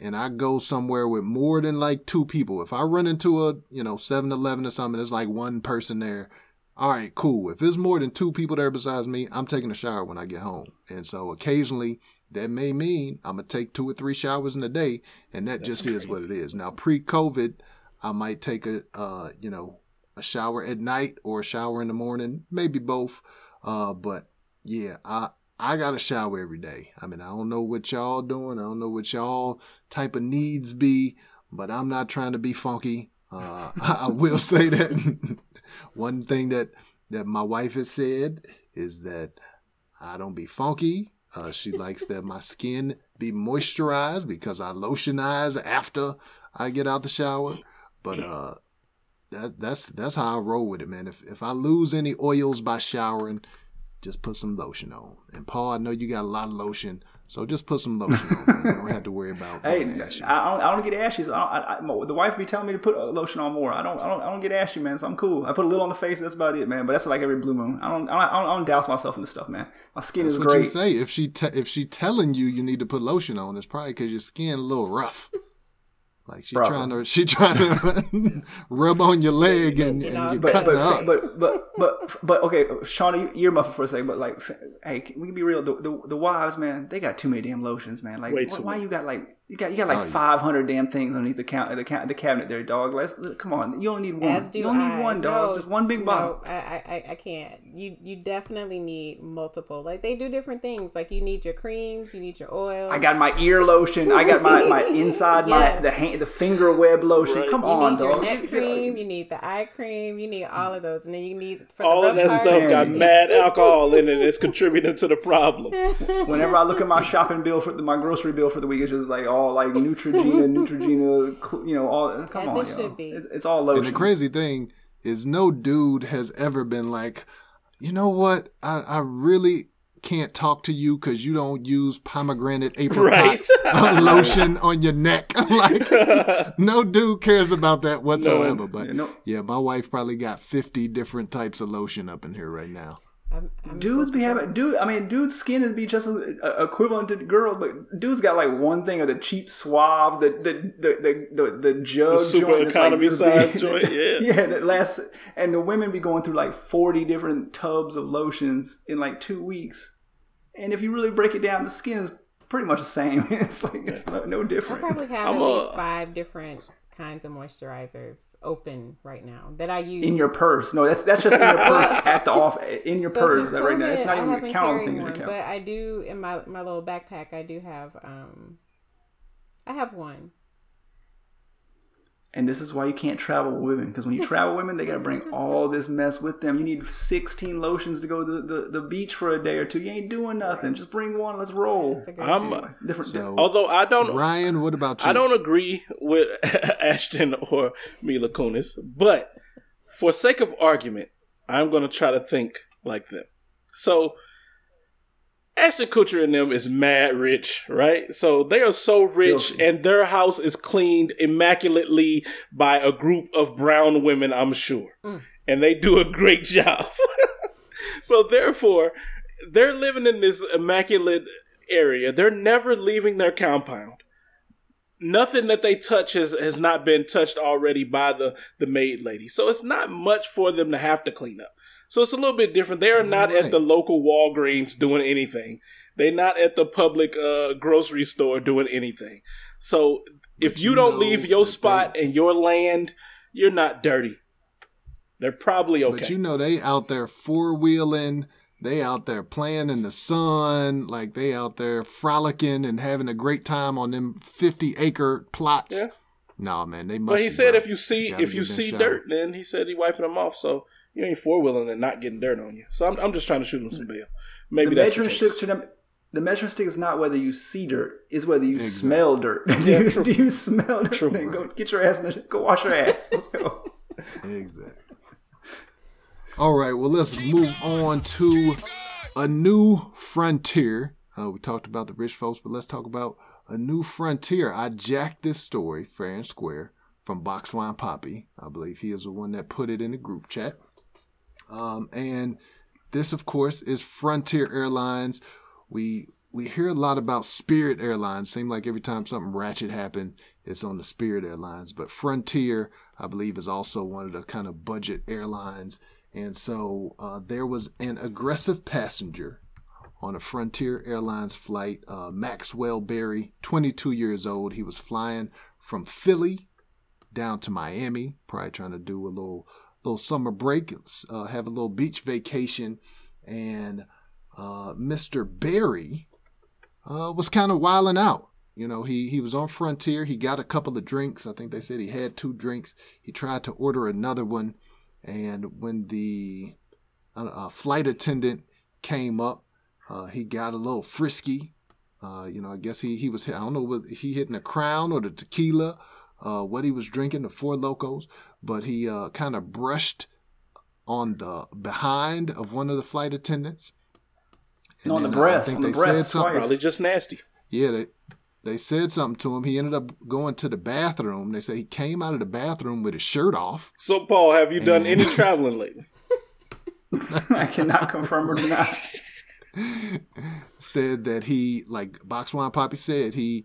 and I go somewhere with more than like two people, if I run into a, you know, 7 Eleven or something, there's like one person there. All right, cool. If there's more than two people there besides me, I'm taking a shower when I get home. And so occasionally that may mean I'm gonna take two or three showers in a day, and that just is what it is. Now, pre-COVID, I might take a, uh, you know, a shower at night or a shower in the morning, maybe both. Uh, but yeah, I I got a shower every day. I mean, I don't know what y'all doing. I don't know what y'all type of needs be, but I'm not trying to be funky. Uh, I will say that one thing that that my wife has said is that I don't be funky. Uh, she likes that my skin be moisturized because I lotionize after I get out the shower. But uh, that that's that's how I roll with it, man. If if I lose any oils by showering, just put some lotion on. And Paul, I know you got a lot of lotion, so just put some lotion on. Man. You don't have to worry about.
Hey,
ashy.
I don't, I don't get ashy. So I, I, I, the wife be telling me to put uh, lotion on more. I don't, I don't, I don't get ashy, man. So I'm cool. I put a little on the face. That's about it, man. But that's like every blue moon. I don't, I don't, I don't douse myself in this stuff, man. My skin
That's
is
what
great.
you say. If she te- if she telling you you need to put lotion on, it's probably because your skin a little rough. Like she
Probably.
trying to she trying to rub on your leg and, and you're
But
cutting
but,
up.
but but but but okay, Shauna, you ear muffled for a second. But like, hey, can we can be real. The, the the wives, man, they got too many damn lotions, man. Like,
Way
why,
too
why you got like you got you got like
Oh, yeah.
five hundred damn things underneath the count the count the cabinet there, dog. Let's come on. You only need one.
As do
you only
I.
need one, dog.
No,
Just one big bottle.
No, I, I, I can't. You, you definitely need multiple. Like they do different things. Like you need your creams, you need your oil.
I got my ear lotion. I got my, my inside my the hand the finger web lotion.
Right.
Come
You
on, dog.
You need your neck cream, you need the eye cream, you need all of those, and then you need for
All
the
of that
part,
stuff got mad alcohol in it. It's contributing to the problem.
Whenever I look at my shopping bill for the, my grocery bill for the week, it's just like all like Neutrogena, Neutrogena, you know, all. Come
As
on,
it
yo.
should be.
It's, it's all lotion.
and the crazy thing is, no dude has ever been like, you know what? I I really can't talk to you because you don't use pomegranate apricot
Right.
lotion on your neck. Like, no dude cares about that whatsoever. But
Yeah, no.
yeah, my wife probably got 50 different types of lotion up in here right now.
I'm, I'm
Dudes be having dude. I mean, dude's skin is be just as, uh, equivalent to girls, but dudes got like one thing of the cheap Suave, the the the the, the, the jug
The super
joint that's, like,
economy size
big.
joint, yeah.
yeah. That lasts, and the women be going through like forty different tubs of lotions in like two weeks. And if you really break it down, the skin is pretty much the same. It's like it's no, no
I
different.
probably have
I'm
at
a-
least five different kinds of moisturizers open right now that I use.
in your purse. No, that's that's just in your purse at the off in your
So
purse. That right now, it's not
I
even
haven't
count all the
carried
things
one. But I do in my my little backpack. I do have um, I have one.
And this is why you can't travel with women because when you travel with women, they got to bring all this mess with them. You need 16 lotions to go to the, the, the beach for a day or two. You ain't doing nothing. Just bring one. Let's roll.
That's a good
I'm-
thing.
Different.
So,
Although I don't,
Ryan, what about you?
I don't agree with Ashton or Mila Kunis, but for sake of argument, I'm going to try to think like them. So, Ashton Kutcher and them is mad rich, right? So they are so rich,
Filthy.
and their house is cleaned immaculately by a group of brown women, I'm sure, mm. and they do a great job. so therefore, they're living in this immaculate area. They're never leaving their compound nothing that they touch has, has not been touched already by the, the maid lady. So it's not much for them to have to clean up. So it's a little bit different. They are not
Right.
at the local Walgreens doing anything. They're not at the public uh, grocery store doing anything. So if you
you
don't
know
leave your spot and your land, you're not dirty. They're probably okay.
But you know they out there four wheeling, they out there playing in the sun, like they out there frolicking and having a great time on them fifty acre plots.
Yeah.
No man, they must.
but he said if you see
gotta
if you see
shower.
dirt, then he said he wiping them off. So you ain't four wheeling and not getting dirt on you. So I'm, I'm just trying to shoot him some bail. Maybe
the
that's the
measuring
case.
stick to them. The measuring stick is not whether you see dirt; is whether you
Exactly.
smell dirt. do,
Yeah,
you, do you smell dirt?
True.
Then go get your ass in the go wash your ass. Let's go.
Exactly. All right, well let's move on to a new frontier. Uh, we talked about the rich folks, but let's talk about a new frontier. I jacked this story fair and square from Boxwine Poppy. I believe he is the one that put it in the group chat. Um, and this, of course, is Frontier Airlines. We we hear a lot about Spirit Airlines. Seem like every time something ratchet happened, it's on the Spirit Airlines. But Frontier, I believe, is also one of the kind of budget airlines. And so uh, there was an aggressive passenger on a Frontier Airlines flight, uh, Maxwell Berry, 22 years old. He was flying from Philly down to Miami, probably trying to do a little little summer break, uh, have a little beach vacation, and uh, Mr. Berry uh, was kind of wilding out. You know, he he was on Frontier. He got a couple of drinks. I think they said he had two drinks. He tried to order another one, and when the uh, flight attendant came up, uh, he got a little frisky. Uh, you know, I guess he he was I don't know whether he hitting the crown or the tequila, uh, what he was drinking, the Four Lokos, but he uh, kind of brushed on the behind of one of the flight attendants.
No, on the
then, uh,
breast,
I think
on the
they
breast
said something.
Probably just nasty.
Yeah, they they said something to him. He ended up going to the bathroom. They say he came out of the bathroom with his shirt off.
So, Paul, have you done any traveling lately?
I cannot confirm or deny.
said that he, like Boxwine Poppy said, he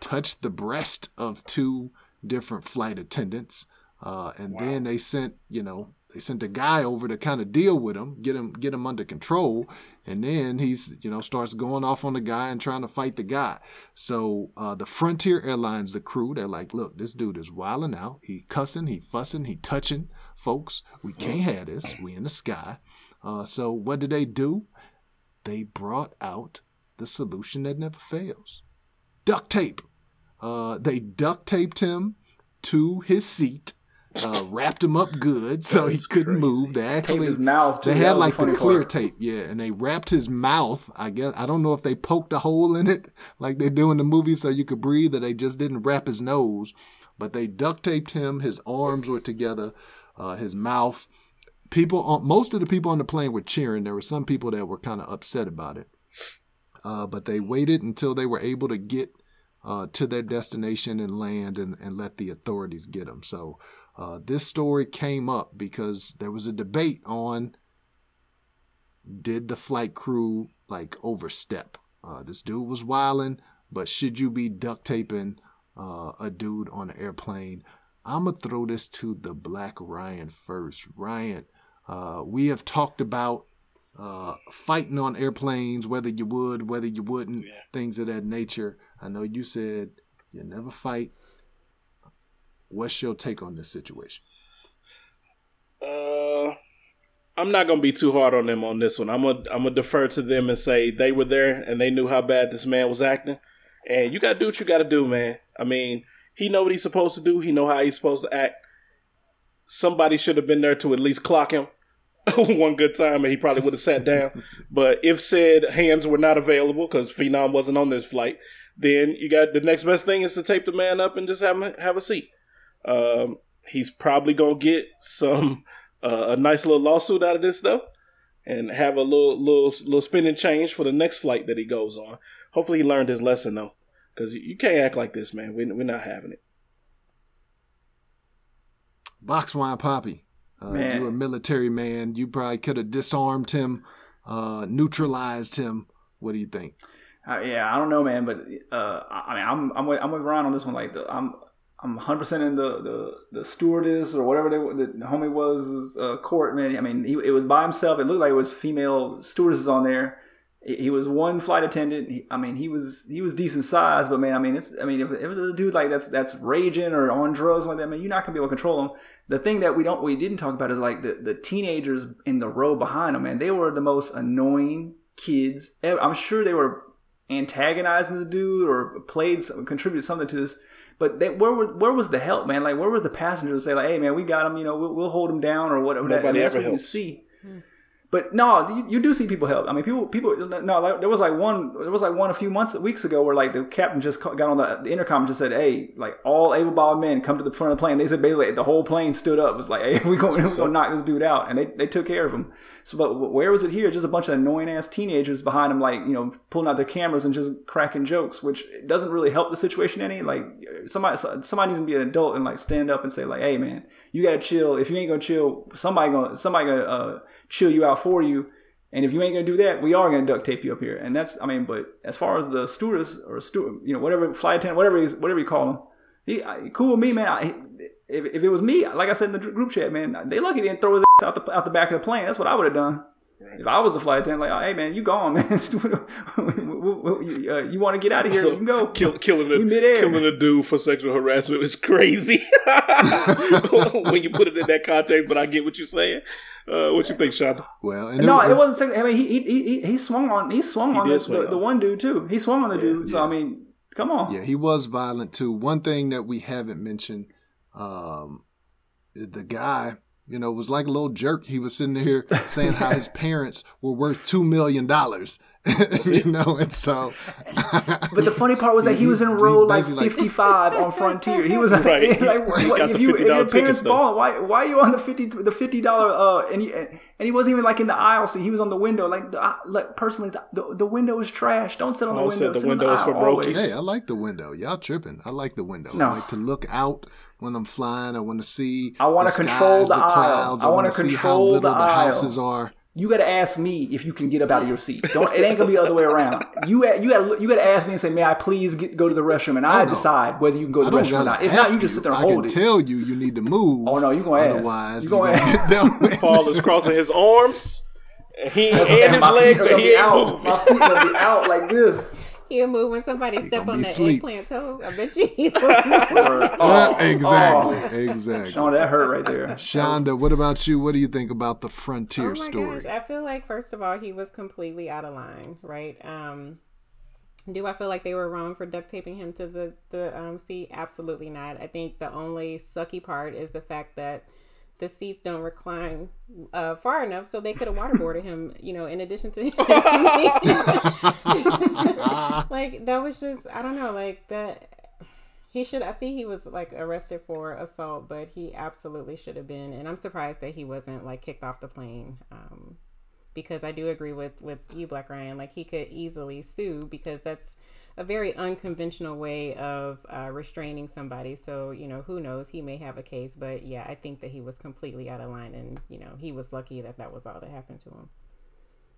touched the breast of two different flight attendants. Uh, and then they sent, you know, they sent a guy over to kind of deal with him, get him, get him under control. And then he's, you know, starts going off on the guy and trying to fight the guy. So uh, the Frontier Airlines, the crew, they're like, look, this dude is wilding out. He cussing, he fussing, he touching folks. We can't have this. We in the sky. Uh, so what did they do? They brought out the solution that never fails: duct tape. Uh, they duct taped him to his seat, uh, wrapped him up good so he couldn't move. They actually
his mouth,
they had like the clear
part.
tape, yeah, and they wrapped his mouth. I guess I don't know if they poked a hole in it like they do in the movie so you could breathe, or they just didn't wrap his nose. But they duct taped him. His arms were together, uh, his mouth. People, on, most of the people on the plane were cheering. There were some people that were kind of upset about it. Uh, but they waited until they were able to get uh, to their destination and land and, and let the authorities get them. So uh, this story came up because there was a debate on did the flight crew like overstep? Uh, this dude was wilding, but should you be duct taping uh, a dude on an airplane? I'm gonna throw this to the Black Ryan first. Ryan, uh, we have talked about uh, fighting on airplanes, whether you would, whether you wouldn't, things of that nature. I know you said you never fight. What's your take on this situation?
Uh, I'm not gonna be too hard on them on this one. I'm gonna I'm gonna defer to them and say they were there and they knew how bad this man was acting. And you gotta do what you gotta do, man. I mean, he know what he's supposed to do. He know how he's supposed to act. Somebody should have been there to at least clock him one good time, and he probably would have sat down. But if said hands were not available because Phenom wasn't on this flight, then you got the next best thing is to tape the man up and just have him have a seat. Um, he's probably gonna get some uh, a nice little lawsuit out of this though, and have a little little little spending change for the next flight that he goes on. Hopefully, he learned his lesson though, because you can't act like this, man. We, we're not having it.
Boxwine Poppy, uh, you're a military man. You probably could have disarmed him, uh, neutralized him. What do you think?
Uh, yeah, I don't know, man, but uh, I I mean, I'm I'm with, I'm with Ryan on this one. Like, the, I'm I'm 100 percent in the, the the stewardess or whatever they, the homie was uh, court. Man, I mean, he, it was by himself. It looked like it was female stewardesses on there. He he was one flight attendant. He, I mean, he was he was decent size, but man, I mean, it's I mean, if it was a dude like that's that's raging or on drugs like that, man, you're not gonna be able to control him. The thing that we don't we didn't talk about is like the the teenagers in the row behind him, man. They were the most annoying kids. ever. I'm sure they were antagonizing the dude or played some, contributed something to this. But they, where were, where was the help, man? Like where were the passengers to say like, hey man, we got him, you know, we'll, we'll hold him down or whatever. That- I mean,
Nobody
that's
ever
what you
helps.
see. Hmm. But no, you, you do see people help. I mean, people, people. No, like, there was like one. There was like one a few months, weeks ago, where like the captain just got on the, the intercom and just said, "Hey, like all able-bodied men come to the front of the plane." They said basically the whole plane stood up. It was like, "Hey, we going gonna knock this dude out," and they, they took care of him. So, but where was it here? Just a bunch of annoying ass teenagers behind him, like you know, pulling out their cameras and just cracking jokes, which doesn't really help the situation any. Like somebody somebody needs to be an adult and like stand up and say like, "Hey, man, you gotta chill. If you ain't gonna chill, somebody gonna somebody gonna uh, chill you out for you." And if you ain't gonna do that, we are gonna duct tape you up here. And that's, I mean, but as far as the stewardess or steward, you know, whatever flight attendant, whatever he's, whatever you call him, he I, cool with me, man. I, if, if it was me, like I said in the group chat, man, they lucky they didn't throw his out the out the back of the plane. That's what I would have done. If I was the flight attendant, like, hey man, you gone, man. uh, you want to get out of here? You can go.
Kill, killing, a,
midair.
killing a dude for sexual harassment is crazy when you put it in that context. But I get what you're saying. Uh, what you think, Shonda?
Well, and
No,
it,
it wasn't. Second, I mean, he he he he swung on he swung on the,
swing
the, the one dude too. He swung on the dude. So I mean, come on.
Yeah, he was violent too. One thing that we haven't mentioned, um, the guy, you know, it was like a little jerk. He was sitting there saying how his parents were worth two million dollars. you know, and so
But the funny part was that he was enrolled row like
basically like-
55 on Frontier. He was like,
Right.
like what, if you if your parents
tickets, though.
balling, why why are you on the 50 the 50 dollar uh and he, and he wasn't even like in the aisle seat. He was on the window. Like the, like personally the, the, the window is trash. Don't sit on the window.
said the
sit in
window is
aisle
for brokies.
always.
hey, I like the window. Y'all tripping. I like the window.
No.
I like to look out when I'm flying. I want to see.
I wanna control
skies,
the aisle.
clouds.
I wanna
wanna see how little
the
the, houses are.
You got to ask me if you can get up out of your seat. Don't. It ain't gonna be the other way around. You you got you got to ask me and say, "May I please get, go to the restroom?" And oh, I
no.
decide whether you can go to the restroom or not. If not, you just sit there and
I
hold
can
it.
tell you you need to move.
Oh, no, you gonna ask.
Otherwise,
You gonna
you
ask.
don't-
Paul is crossing his arms. He and
And
his legs,
feet
and he ain't
out.
moving.
My feet gonna be out like this.
He'll move when somebody step on that
asleep.
eggplant toe. I bet you he will.
Yeah,
Oh,
exactly, exactly.
Sean, that hurt right there.
Shonda, what about you? What do you think about the Frontier
oh my
story?
gosh, I feel like first of all he was completely out of line, right? Um, do I feel like they were wrong for duct taping him to the the um, seat? Absolutely not. I think the only sucky part is the fact that the seats don't recline uh, far enough so they could have waterboarded him. You know, in addition to like that was just I don't know like that. He should. I see he was like arrested for assault, but he absolutely should have been. And I'm surprised that he wasn't like kicked off the plane. Um, because I do agree with with you, Black Ryan. Like he could easily sue because that's a very unconventional way of uh, restraining somebody. So you know, who knows? He may have a case, but yeah, I think that he was completely out of line, and you know, he was lucky that that was all that happened to him.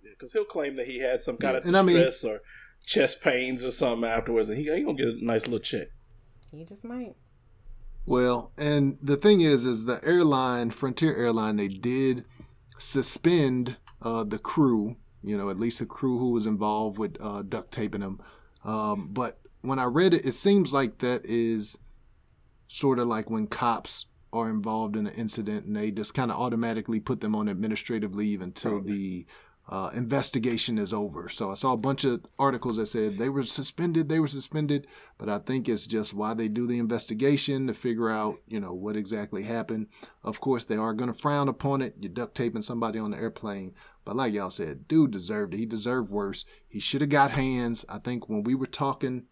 Because he'll claim that he had some kind
Yeah,
of
and I mean-
distress or chest pains or something afterwards, and he, he gonna get a nice little check.
He just might.
Well, and the thing is, is the airline, Frontier Airline, they did suspend uh, the crew. You know, at least the crew who was involved with uh, duct taping them. Um, but when I read it, it seems like that is sort of like when cops are involved in an incident and they just kind of automatically put them on administrative leave until the uh, investigation is over. So I saw a bunch of articles that said they were suspended, they were suspended, but I think it's just why they do the investigation to figure out, you know, what exactly happened. Of course, they are going to frown upon it. You're duct taping somebody on the airplane. But like y'all said, dude deserved it. He deserved worse. He should have got hands. I think when we were talking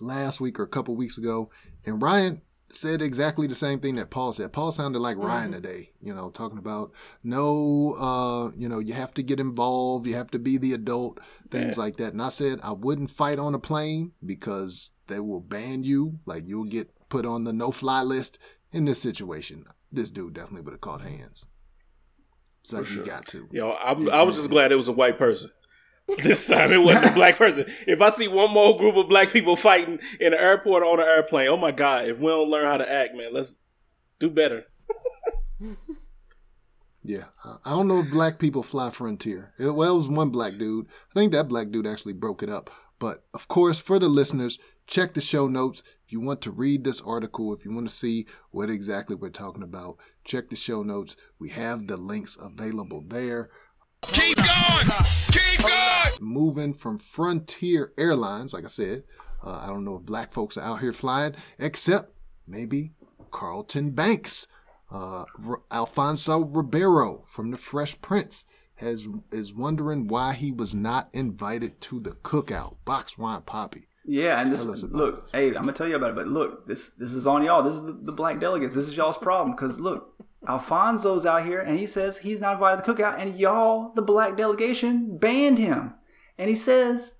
last week or a couple weeks ago, and Ryan said exactly the same thing that Paul said. Paul sounded like Ryan today, you know, talking about no, uh, you know, you have to get involved, you have to be the adult, things like that. And I said I wouldn't fight on a plane because they will ban you, like you'll get put on the no-fly list. In this situation, this dude definitely would have caught hands. So you got to.
Yo, I'm, I was just glad it was a white person. This time it wasn't a black person. If I see one more group of black people fighting in an airport or on an airplane, oh my god! If we don't learn how to act, man, let's do better.
Yeah, I- I don't know if black people fly Frontier. It, well, it was one black dude. I think that black dude actually broke it up. But of course, for the listeners, check the show notes. If you want to read this article, if you want to see what exactly we're talking about, check the show notes. We have the links available there.
Keep going! Keep going!
Moving from Frontier Airlines, like I said, uh, I don't know if black folks are out here flying, except maybe Carlton Banks. Uh, R- Alfonso Ribeiro from The Fresh Prince has is wondering why he was not invited to the cookout. Box wine poppy.
Yeah, and this
Tell us about
look, hey, I'm gonna tell you about it, but look, this this is on y'all. This is the, the black delegates. This is y'all's problem because look, Alfonso's out here and he says he's not invited to the cookout, and y'all, the black delegation, banned him, and he says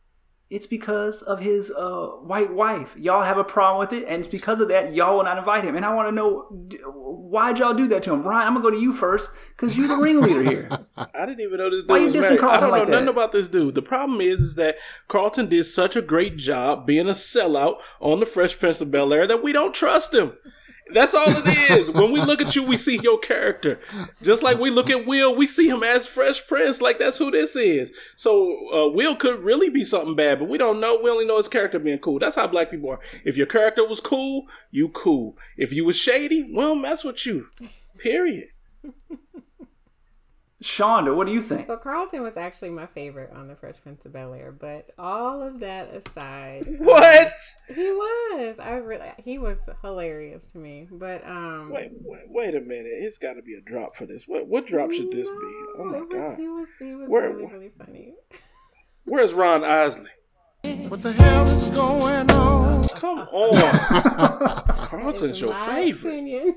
it's because of his uh, white wife. Y'all have a problem with it, and it's because of that y'all will not invite him. And I want to know why'd y'all do that to him, Ryan? I'm gonna go to you first because you're the ringleader here.
I didn't even know this dude
Why you dissing
married. I don't know
like
nothing about this dude. The problem is, is that Carlton did such a great job being a sellout on the Fresh Prince of Bel Air that we don't trust him. That's all it is. when we look at you, we see your character. Just like we look at Will, we see him as Fresh Prince. Like that's who this is. So uh, Will could really be something bad, but we don't know. We only know his character being cool. That's how black people are. If your character was cool, you cool. If you was shady, well, mess with you. Period.
Shonda, what do you think?
So Carlton was actually my favorite on the Fresh Prince of Bel Air, but all of that aside,
What?
he was. I really he was hilarious to me. But um,
Wait, wait, wait a minute. It's got to be a drop for this. What what drop should this be? Oh my
was,
god.
he was he was
Where-
really really funny.
Where's Ron Isley?
What the hell is going on?
Come on. Carlton's
In
your
my
favorite.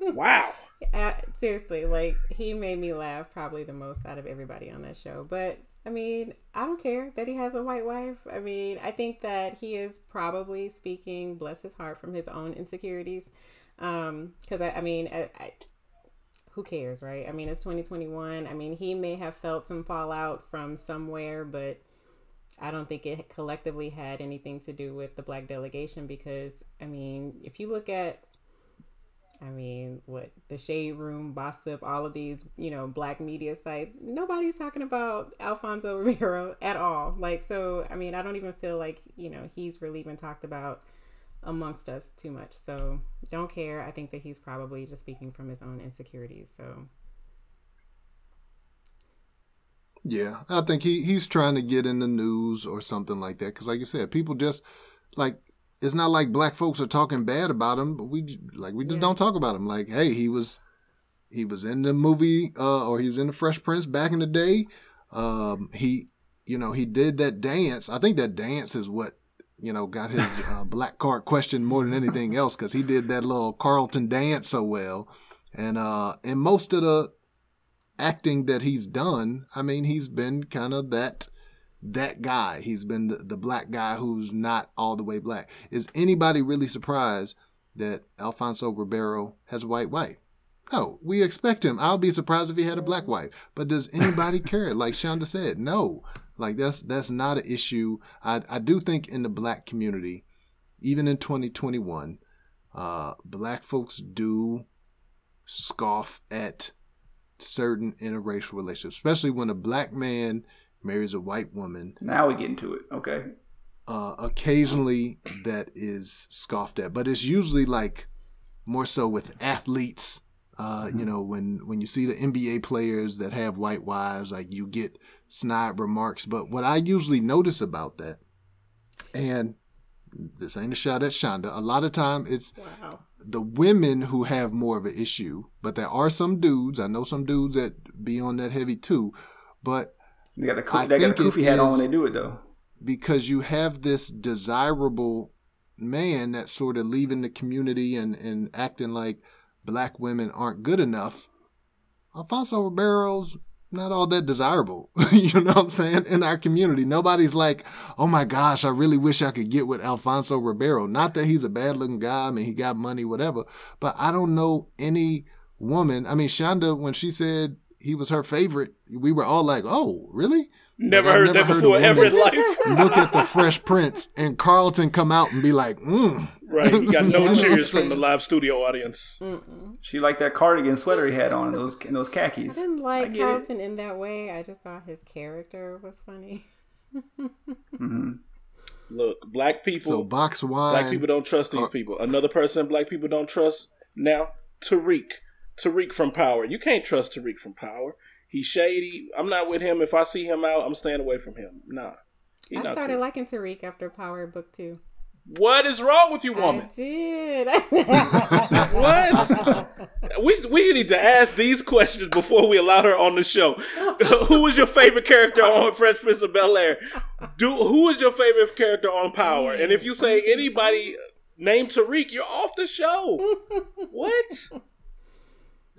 Wow.
Uh, seriously, like he made me laugh probably the most out of everybody on that show. But I mean, I don't care that he has a white wife. I mean, I think that he is probably speaking, bless his heart, from his own insecurities. Um, because I, I mean, I, I, who cares, right? I mean, it's 2021. I mean, he may have felt some fallout from somewhere, but I don't think it collectively had anything to do with the black delegation because, I mean, if you look at I mean, what the shade room, gossip, all of these, you know, black media sites. Nobody's talking about Alfonso Ribeiro at all. Like, so I mean, I don't even feel like you know he's really been talked about amongst us too much. So don't care. I think that he's probably just speaking from his own insecurities. So
Yeah, I think he he's trying to get in the news or something like that. Because, like you said, people just like it's not like black folks are talking bad about him, but we like we just
Yeah.
don't talk about him. Like, hey, he was he was in the movie uh, or he was in the Fresh Prince back in the day. Um, he you know he did that dance. I think that dance is what you know got his uh, black card question more than anything else because he did that little Carlton dance so well. And uh, and most of the acting that he's done, I mean, he's been kind of that that guy. He's been the, the black guy who's not all the way black. Is anybody really surprised that Alfonso Ribeiro has a white wife? No, we expect him. I'll be surprised if he had a black wife. But does anybody care? Like Shonda said, no. Like that's that's not an issue. I I do think in the black community, even in 2021, uh, black folks do scoff at certain interracial relationships, especially when a black man marries a white woman.
Now we get into it. Okay.
Uh, occasionally, that is scoffed at, but it's usually like more so with athletes. Uh, You know, when when you see the NBA players that have white wives, like you get snide remarks. But what I usually notice about that, and this ain't a shot at Shonda, a lot of time it's
wow.
the women who have more of an issue, but there are some dudes. I know some dudes that be on that heavy too, but
They got the
I
they got a kufi hat on when they do it though.
because you have this desirable man that's sort of leaving the community and, and acting like black women aren't good enough, Alfonso Ribeiro's not all that desirable. you know what I'm saying? In our community, nobody's like, oh my gosh, I really wish I could get with Alfonso Ribeiro. Not that he's a bad looking guy. I mean, he got money, whatever. But I don't know any woman. I mean, Shonda, when she said he was her favorite, we were all like, oh, really?
Never
Like, I've
heard that
never heard
before ever in life.
look at the Fresh Prince and Carlton come out and be like, mm.
Right. He got no cheers from the live studio audience.
She liked that cardigan sweater he had on and those and those khakis.
I didn't
I
like
it.
Carlton in that way. I just thought his character was funny.
Look, black people
So box wine.
Black people don't trust these
Uh,
people. Another person black people don't trust now, Tariq. Tariq from Power. You can't trust Tariq from Power. He's shady. I'm not with him. If I see him out, I'm staying away from him. Nah.
I started
cool.
liking Tariq after Power Book Two.
What is wrong with you, woman?
I did.
What? we we need to ask these questions before we allow her on the show. who was your favorite character on Fresh Prince of Bel Air? Do who is your favorite character on Power? And if you say anybody named Tariq, you're off the show. What?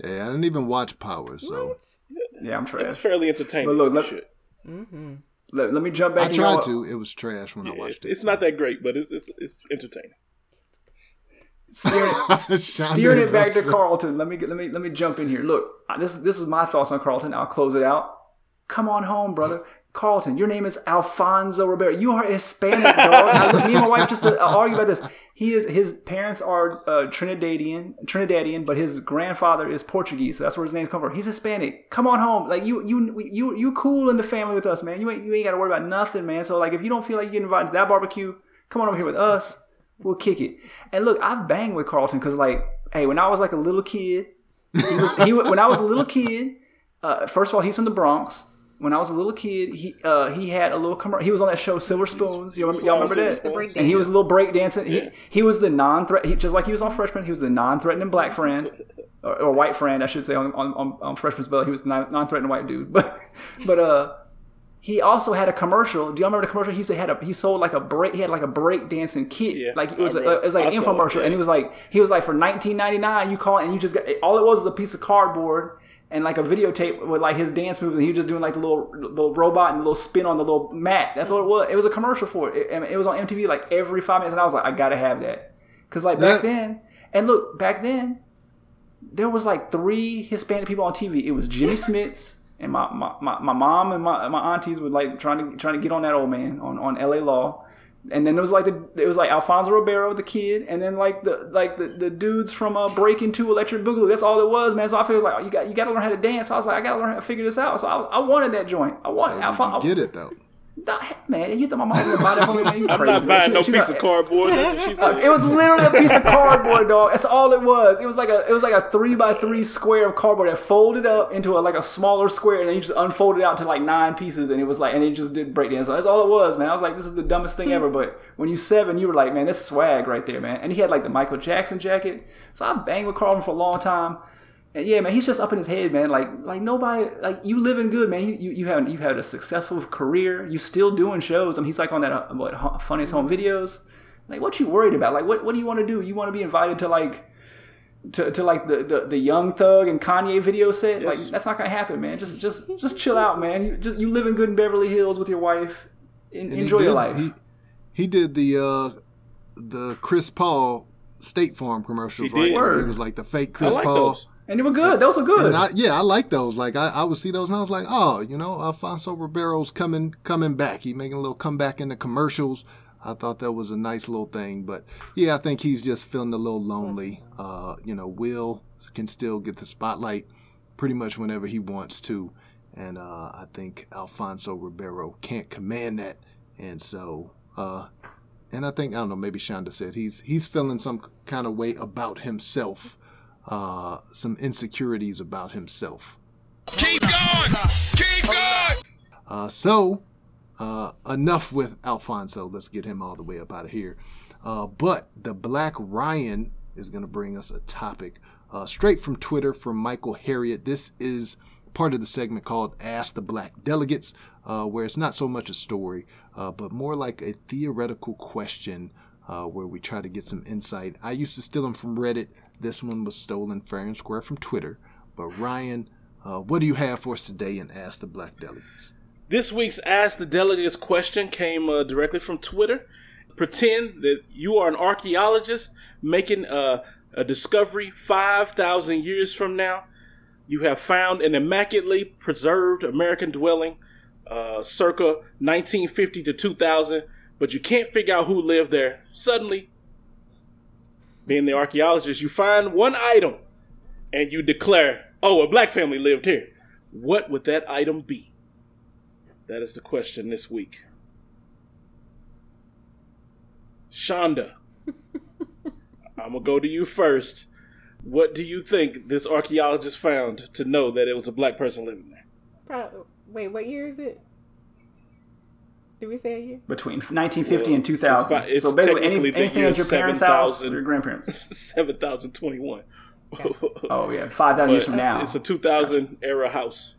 Yeah, I didn't even watch Power, so
Yeah, I'm trash.
It's fairly entertaining.
But look, let-
Shit.
Let, let me jump back.
I tried to. It was trash when I
It's,
watched it.
it's not that great, but it's it's, it's entertaining.
steering, steering it back to. Carlton. Let me get- let me let me jump in here. Look, this this is my thoughts on Carlton. I'll close it out. Come on home, brother. Carlton, your name is Alfonso Ribeiro. You are Hispanic, dog. I, look, me and my wife just uh, argue about this. He is his parents are uh, Trinidadian, Trinidadian, but his grandfather is Portuguese, so that's where his name's come from. He's Hispanic. Come on home, like you you you you cool in the family with us, man. You ain't you ain't got to worry about nothing, man. So like if you don't feel like you get invited to that barbecue, come on over here with us. We'll kick it. And look, I've banged with Carlton because, like, hey, when I was like a little kid, he was he when I was a little kid. Uh, first of all, he's from the Bronx. When I was a little kid, he uh, he had a little commercial. He was on that show Silver Spoons. You remember, y'all remember that? And he was a little break dancing. He he was the non-threat. He, just like he was on Freshman, he was the non-threatening black friend. Or, or white friend, I should say, on on, on, on Freshman's Bell. He was the non- non-threatening white dude. But but uh, he also had a commercial. Do y'all remember the commercial? He used to had a he sold like a break. He had like a break dancing kit.
Yeah,
like it was a, it was like
I
an
saw it,
infomercial,
yeah.
and he was like he was like for 19.99 you call it and you just got all it was was a piece of cardboard and like a videotape with like his dance moves and he was just doing like the little little robot and the little spin on the little mat. That's what it was. It was a commercial for it. It, and it was on MTV like every five minutes, and I was like, I gotta have that because like back
That-
then, and look back then, there was like three Hispanic people on TV. It was Jimmy Smits. And my, my, my, my mom and my, my aunties were like trying to trying to get on that old man on, on LA Law, and then it was like the it was like Alfonso Ribeiro the kid, and then like the like the, the dudes from uh, Breaking Two Electric Boogaloo. That's all it was, man. So I feel like oh, you got you got to learn how to dance. So I was like I got to learn how to figure this out. So I, I wanted that joint. I wanted
Did
Alfonso.
you get it though?
Nah, man, you thought my mom was gonna buy that for me? Man,
I'm
crazy,
not buying
She-
no
she
piece
got-
of cardboard. That's what she said.
it was literally a piece of cardboard, dog. That's all it was. It was like a it was like a three by three square of cardboard that folded up into a like a smaller square, and then you just unfolded out to like nine pieces, and it was like and it just did breakdance. So that's all it was, man. I was like, this is the dumbest thing ever. But when you seven, you were like, man, this swag right there, man. And he had like the Michael Jackson jacket. So I banged with Carlton for a long time. And yeah, man, he's just up in his head, man. Like, like nobody, like you living good, man. You you you have you had a successful career. You still doing shows. I mean, he's like on that uh, what funniest home videos. Like, what you worried about? Like, what what do you want to do? You want to be invited to like to, to like the, the the Young Thug and Kanye video set? Like, that's not gonna happen, man. Just just just chill out, man. You just you living good in Beverly Hills with your wife. En-
And he
enjoy your life.
He, he did the uh the Chris Paul State Farm commercials,
He
right?
did.
Where He was like the fake
I
Chris
like
Paul.
those.
And they were good. Those were good.
I, yeah, I like those. Like I, I would see those, and I was like, oh, you know, Alfonso Ribeiro's coming, coming back. He making a little comeback in the commercials. I thought that was a nice little thing, but yeah, I think he's just feeling a little lonely. Uh, you know, Will can still get the spotlight pretty much whenever he wants to, and uh, I think Alfonso Ribeiro can't command that, and so. Uh, and I think I don't know. Maybe Shonda said he's he's feeling some kind of way about himself, uh, some insecurities about himself.
Keep going! Keep going!
Uh, so uh, enough with Alfonso. Let's get him all the way up out of here. Uh, but the Black Ryan is going to bring us a topic uh, straight from Twitter from Michael Harriot. This is part of the segment called Ask the Black Delegates, uh, where it's not so much a story, uh, but more like a theoretical question uh, where we try to get some insight. I used to steal them from Reddit. This one was stolen fair and square from Twitter. But Ryan, uh, what do you have for us today in Ask the Black Delegates?
This week's Ask the Delegates question came uh, directly from Twitter. Pretend that you are an archaeologist making a, a discovery 5,000 years from now. You have found an immaculately preserved American dwelling uh, circa 1950 to 2000, but you can't figure out who lived there. Suddenly, being the archaeologist, you find one item and you declare, oh, a black family lived here. What would that item be? That is the question this week. Shonda, I'm gonna go to you first. What do you think this archaeologist found to know that it was a black person living there?
Pro- Wait, what year is it? Do we say a year?
between 1950 and 2000.
it's it's
so basically, any, anything
year
at your parents' house or your grandparents.
Seven thousand twenty-one.
Oh yeah, five thousand years from now.
It's a two thousand era house.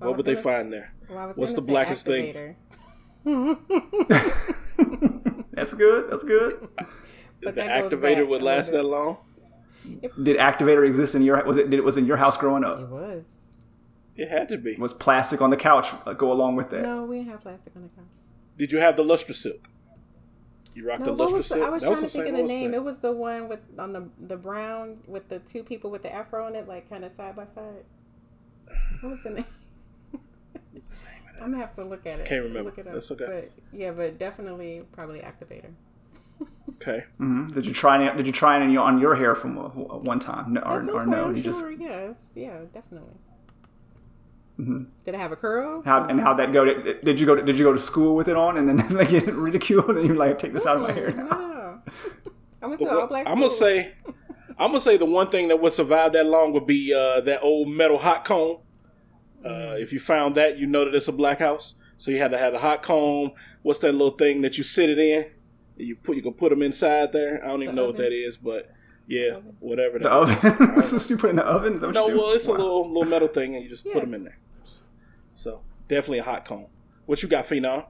I
What would they
gonna-
find there?
Well,
What's the
say
blackest thing?
That's good. That's good.
But
the activator
back
would last that
little
long.
Did activator exist in your? Was it? Did it was in your house growing up?
It was.
It had to be.
Was plastic on the couch uh, go along with that?
No, we didn't have plastic on the couch.
Did you have the Lustrasilk? You rocked
No,
the
what
Lustrasilk.
I was
that
trying
was
to think of the name.
thing.
It was the one with on the the brown with the two people with the afro on it, like kind of side by side. What was the name? What's the name I'm gonna have to look at it.
Can't remember.
Look it up.
That's okay.
But yeah, but definitely probably activator.
Okay.
Mhm. Did you try it? Did you try it on your, hair from uh, one time? No, or, or no?
I'm
You just
sure. Yes. Yeah. Definitely.
Mm-hmm.
Did it have a curl?
how and how'd that go? Did, did you go? To, did you go to school with it on and then like get ridiculed and you're like, take this out of my hair
No,
now?
no, no. I went to all black.
I'm gonna say, I'm gonna say the one thing that would survive that long would be uh, that old metal hot comb. Uh, if you found that, you know that it's a black house. So you had to have a hot comb. What's that little thing that you sit it in? You put you can put them inside there. I don't even
The
know what that is, but yeah, whatever.
The
That is.
oven? So you put in the oven? Is that what
No,
you do?
well, it's
Wow.
a little little metal thing, and you just put them in there. So definitely a hot comb. What you got, Phenom?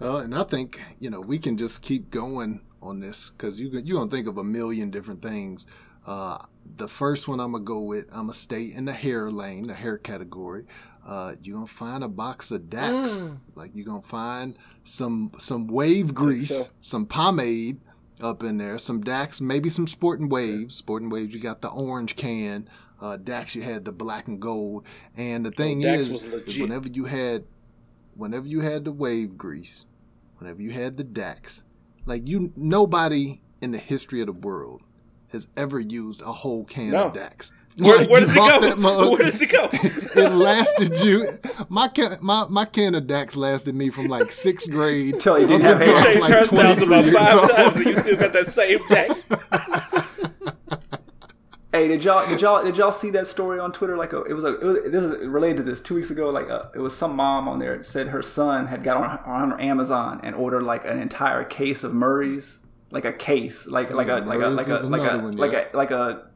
Uh, and I think you know we can just keep going on this because you you gonna think of a million different things. Uh, the first one I'm gonna go with, I'm gonna stay in the hair lane, the hair category. Uh, you're gonna find a box of Dax, like you're gonna find some some wave grease,
so.
some pomade up in there, some Dax, maybe some Sporting Waves. Sporting Waves, you got the orange can. Uh, Dax, you had the black and gold. And the thing
Dax
is, is whenever you had whenever you had the wave grease, whenever you had the Dax, like you, nobody in the history of the world has ever used a whole can
No.
of Dax.
Where,
Like,
where
you
does it go?
mug,
Where does it go?
it lasted you. My can, my my can of Dax lasted me from like sixth grade
Till you didn't
up
have
until
hair.
I
Changed
was like
hairstyles
23
about
years
five
old.
times, and you still got that same Dax.
Hey, did y'all did y'all did y'all see that story on Twitter? Like, a, it was a it was, this is related to this. Two weeks ago, like, uh it was some mom on there that said her son had got on on Amazon and ordered like an entire case of Murray's, like a case, like like a like a like a like a like a like a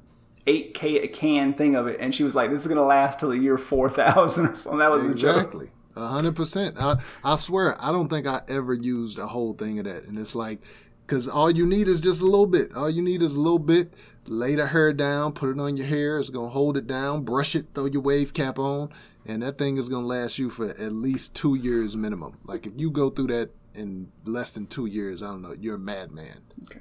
eight k can thing of it, and she was like, "This is gonna last till the year four thousand or something." That was the joke.
Exactly. A hundred percent. I I swear, I don't think I ever used a whole thing of that. And it's like, because all you need is just a little bit. All you need is a little bit. Lay the hair down, put it on your hair. It's gonna hold it down. Brush it. Throw your wave cap on, and that thing is gonna last you for at least two years minimum. Like if you go through that in less than two years, I don't know. You're a madman. Okay.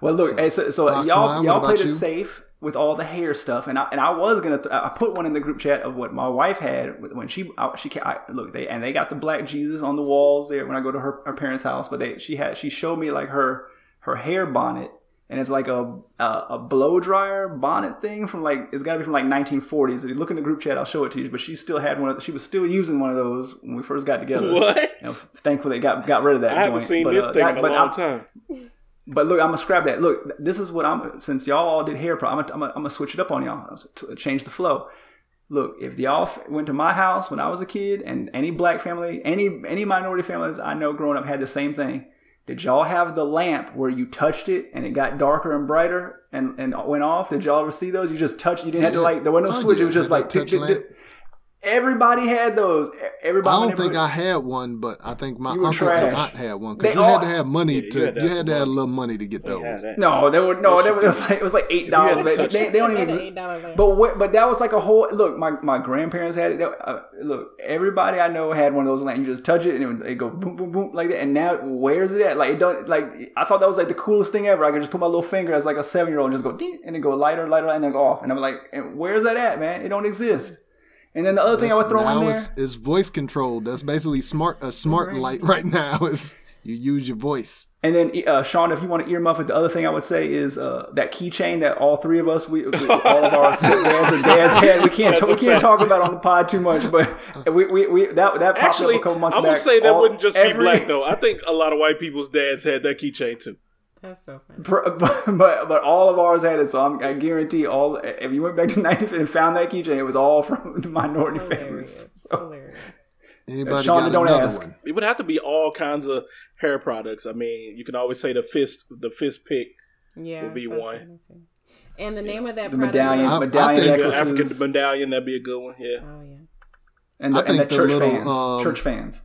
Well, look,
So,
hey, so, so y'all y'all played it safe with all the hair stuff, and I and I was gonna th- I put one in the group chat of what my wife had when she I, she I, look they and they got the black Jesus on the walls there when I go to her, her parents' house, but they she had she showed me like her her hair bonnet. And it's like a, a a blow dryer bonnet thing from like it's got to be from like 1940s. If you look in the group chat, I'll show it to you. But she still had one. Of, she was still using one of those when we first got together.
What?
You know, thankfully, they got got rid of that.
I haven't
joint.
seen
But,
this
uh,
thing
that-
in a
but
long
I'm-
time.
but look, I'm gonna scrap that. Look, this is what I'm. Since y'all all did hair, pro, I'm gonna, I'm gonna, I'm gonna switch it up on y'all. To change the flow. Look, if y'all went to my house when I was a kid, and any black family, any any minority families I know growing up had the same thing. Did y'all have the lamp where you touched it and it got darker and brighter and, and went off? Did y'all ever see those? You just touched. You didn't have to like. There was no
Oh,
switch.
yeah,
It was just like tick,
touch.
Everybody had those. Everybody.
I don't think I had one, but I think my
You were
uncle
trash.
Aunt had one because you had to have money
you
to.
had to
You had to have a little money to get those.
Yeah, that-
No, there were no. There was, it was like it was like eight dollars. They, they, they don't even.
an $8 lamp.
But what, but that was like a whole look. My, my grandparents had it. They- Uh, look, everybody I know had one of those. Like you just touch it and it would it go boom boom boom like that. And now where's it at? Like it don't like. I thought that was like the coolest thing ever. I could just put my little finger as like a seven year old and just go ding and then go lighter lighter and then go off. And I'm like, and where's that at, man? It don't exist. And then the other thing I would throw in there.
It's, it's voice controlled. That's basically smart. A smart light right now is you use your voice.
And then, uh, Sean, if you want to earmuff it, the other thing I would say is uh, that keychain that all three of us, we, we all of our stepdads or dads had. We can't,
That's
we can't talk about it on the pod too much, but we, we, we that that popped
Actually,
up a couple months
I'm
back.
gonna say that
All-
wouldn't just be
every-
black though. I think a lot of white people's dads had that keychain too.
That's so funny.
Pr- But, but but all of ours had it, so I'm, I guarantee all. If you went back to 1950 and found that keychain, it was all from the minority families.
Hilarious.
So,
Hilarious.
Anybody
Sean,
got
don't
another
ask.
one?
It would have to be all kinds of hair products. I mean, you can always say the fist, the fist pick.
Yeah.
Would be
so
one.
And the name of that
the
product
medallion,
I- I
medallion
think-
The African medallion, that'd be a good one. Yeah.
Oh yeah.
and the,
I
and the
the
church
little,
fans,
um,
church fans.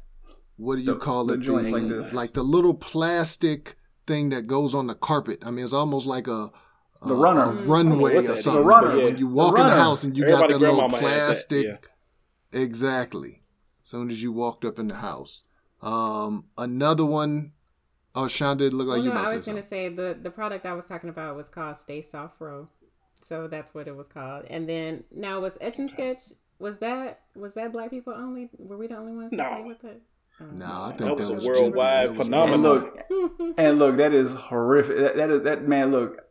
What do you
The-
call
the
it?
joints
The-
like this.
like the little plastic thing that goes on the carpet. I mean, it's almost like a
The
a-
runner.
a runway or something.
The runner.
But When you
The
walk in the house and you
Everybody
got that little
grandmama had that,
plastic.
yeah.
Exactly. Soon as you walked up in the house. Um, another one oh Sean did look like
Well,
you
no, I was gonna say the the product I was talking about was called Stay Sof-Fro, so that's what it was called. And then now was Etch and Sketch was that was that black people only? Were we the only ones that
No.
played with it?
No, I think
That was a
was
worldwide
that was
phenomenon.
And look, and look, that is horrific. That, that is that man. Look,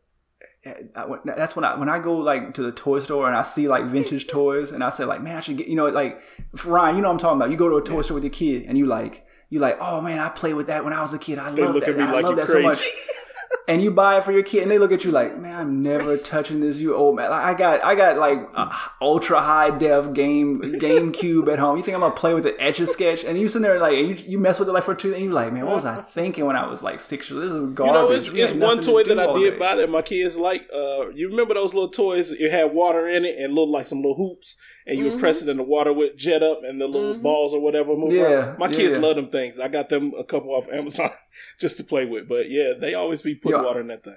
I- that's when I when I go like to the toy store and I see like vintage toys and I say like, man, I should get you know like Ryan, you know what I'm talking about. You go to a toy store with your kid and you like you like, oh man, I played with that when I was a kid. I
They
love
look
that.
at me
I
like
love
you
that so much. and you buy it for your kid, and they look at you like, "Man, I'm never touching this. You old man. Like, I got, I got like ultra high def game GameCube at home. You think I'm gonna play with the Etch a Sketch? And you sitting there like, and you, you mess with it like for two, and you're like, man, what was I thinking when I was like six years? This is garbage."
You know, it's, it's one toy
to
that I did
day.
buy that my kids like. Uh, you remember those little toys? It had water in it and little like some little hoops, and you would press it in the water with jet up and the little balls or whatever move
Yeah,
around. My kids
yeah.
love them things. I got them a couple off Amazon just to play with. But yeah, they always be putting
Yeah.
water in that thing.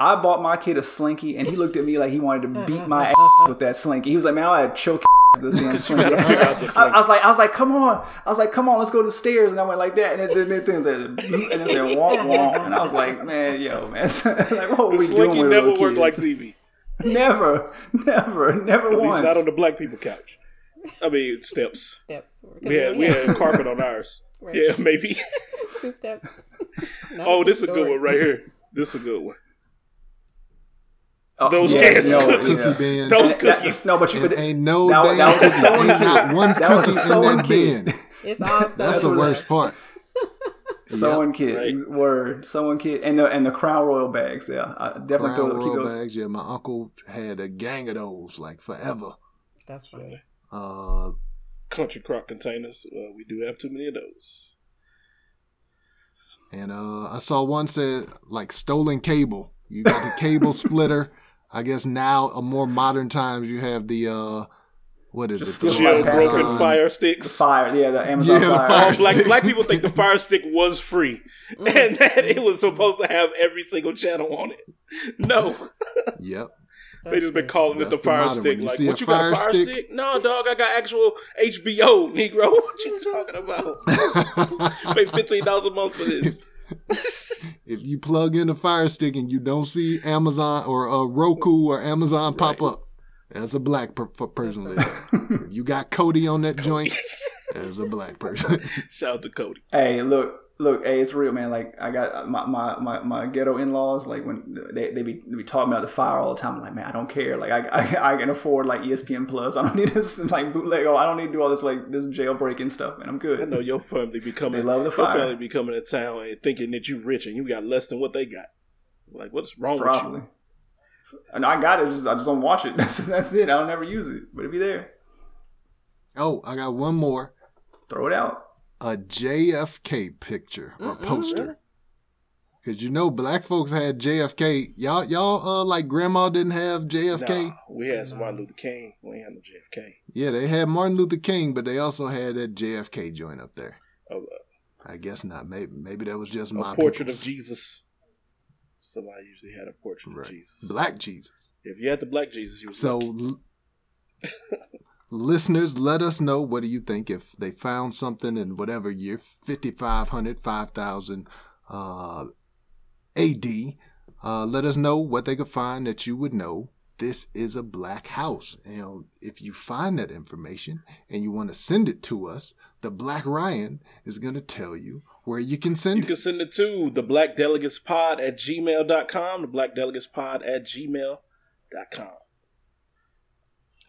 I bought my kid a slinky, and he looked at me like he wanted to beat my ass with that slinky. He was like, "Man, I had choke this damn slinky."
gotta figure out the
I. I was like, "I was like, come on!" I was like, "Come on, let's go to the stairs." And I went like that, and then then things said, and then said, "Womp womp," and I was like, "Man, yo, man, like what were
The
we doing
slinky
with
never
little
worked like
kids?
TV.
Never, never, never
At
once.
least not on the black people couch. I mean, steps.
Steps.
We had we had carpet on ours.
Right.
Yeah, maybe.
two steps. Not
Oh,
a
this is a good one right here. This is a good one.
Oh,
Those
yeah,
cans
no,
cookies.
yeah.
Cookie bin.
Those
That-
cookies.
no, but you
And ain't no
that,
damn
that was a sewing
Ain't not
kit.
one
That was a
cookie in that
kit.
bin.
It's all stuff.
That's the worst part.
Sewing kit,
Right.
word, sewing kit, and the and the Crown Royal bags. Yeah, I definitely
Crown
throw, keep
Royal
those.
bags. Yeah, my uncle had a gang of those like forever.
That's funny.
Uh,
Country crock containers. Uh, we do have too many of those.
and uh, I saw one said like stolen cable. You got the cable splitter. I guess now, a more modern times, you have the uh, what is
Just
it? The
my
Jailbroken
Amazon.
fire sticks.
Fire, yeah, the Amazon
Yeah, the
Fire.
Fire
black,
stick.
black people think the fire stick was free and that it was supposed to have every single channel on it. No,
Yep.
They just been calling it the
the
fire
modern
stick. Like, what
a
you got a
fire
fire
stick?
stick? No, dog, I got actual HBO, Negro. What you talking about? Pay fifteen dollars a month for this.
If you plug in a fire stick and you don't see Amazon or uh, Roku or Amazon pop up, that's a black per- per- person. with it. if you got Kodi on that joint, As a black person.
Shout out to Kodi.
Hey, look, look, hey, it's real, man. Like I got my my, my, my ghetto in laws. Like when they, they be they be talking about the fire all the time. I'm like, man, I don't care. Like I, I, I can afford like ESPN Plus. I don't need this like bootleg. Oh, I don't need to do all this like this jailbreaking stuff. Man, I'm
I
good.
know your family becoming.
They love the fire.
Your family be coming to town and thinking that you rich and you got less than what they got. Like, what's wrong
Probably.
with
And I got it. Just I just don't watch it. That's that's it. I don't ever use it. But it be there.
oh, I got one more.
Throw it out.
A JFK picture or poster. Cause you know black folks had JFK. Y'all, y'all, uh, like grandma didn't have? JFK.
Nah, we had some Martin Luther King. We ain't had no JFK.
Yeah, they had Martin Luther King, but they also had that JFK joint up there.
Oh,
I guess not. Maybe, maybe that was just
a
my
portrait
people's.
of Jesus. Somebody usually had a portrait
Right.
of Jesus.
Black Jesus.
If you had the black Jesus, you was
So,
lucky.
l- listeners, let us know what do you think if they found something in whatever year, 5500, 5000 uh, AD. Uh, let us know what they could find that you would know. This is a black house. And if you find that information and you want to send it to us, the Black Ryan is going to tell you where you can send
You
it.
You can send it to the black delegates pod at gmail.com, the black delegates pod at gmail.com.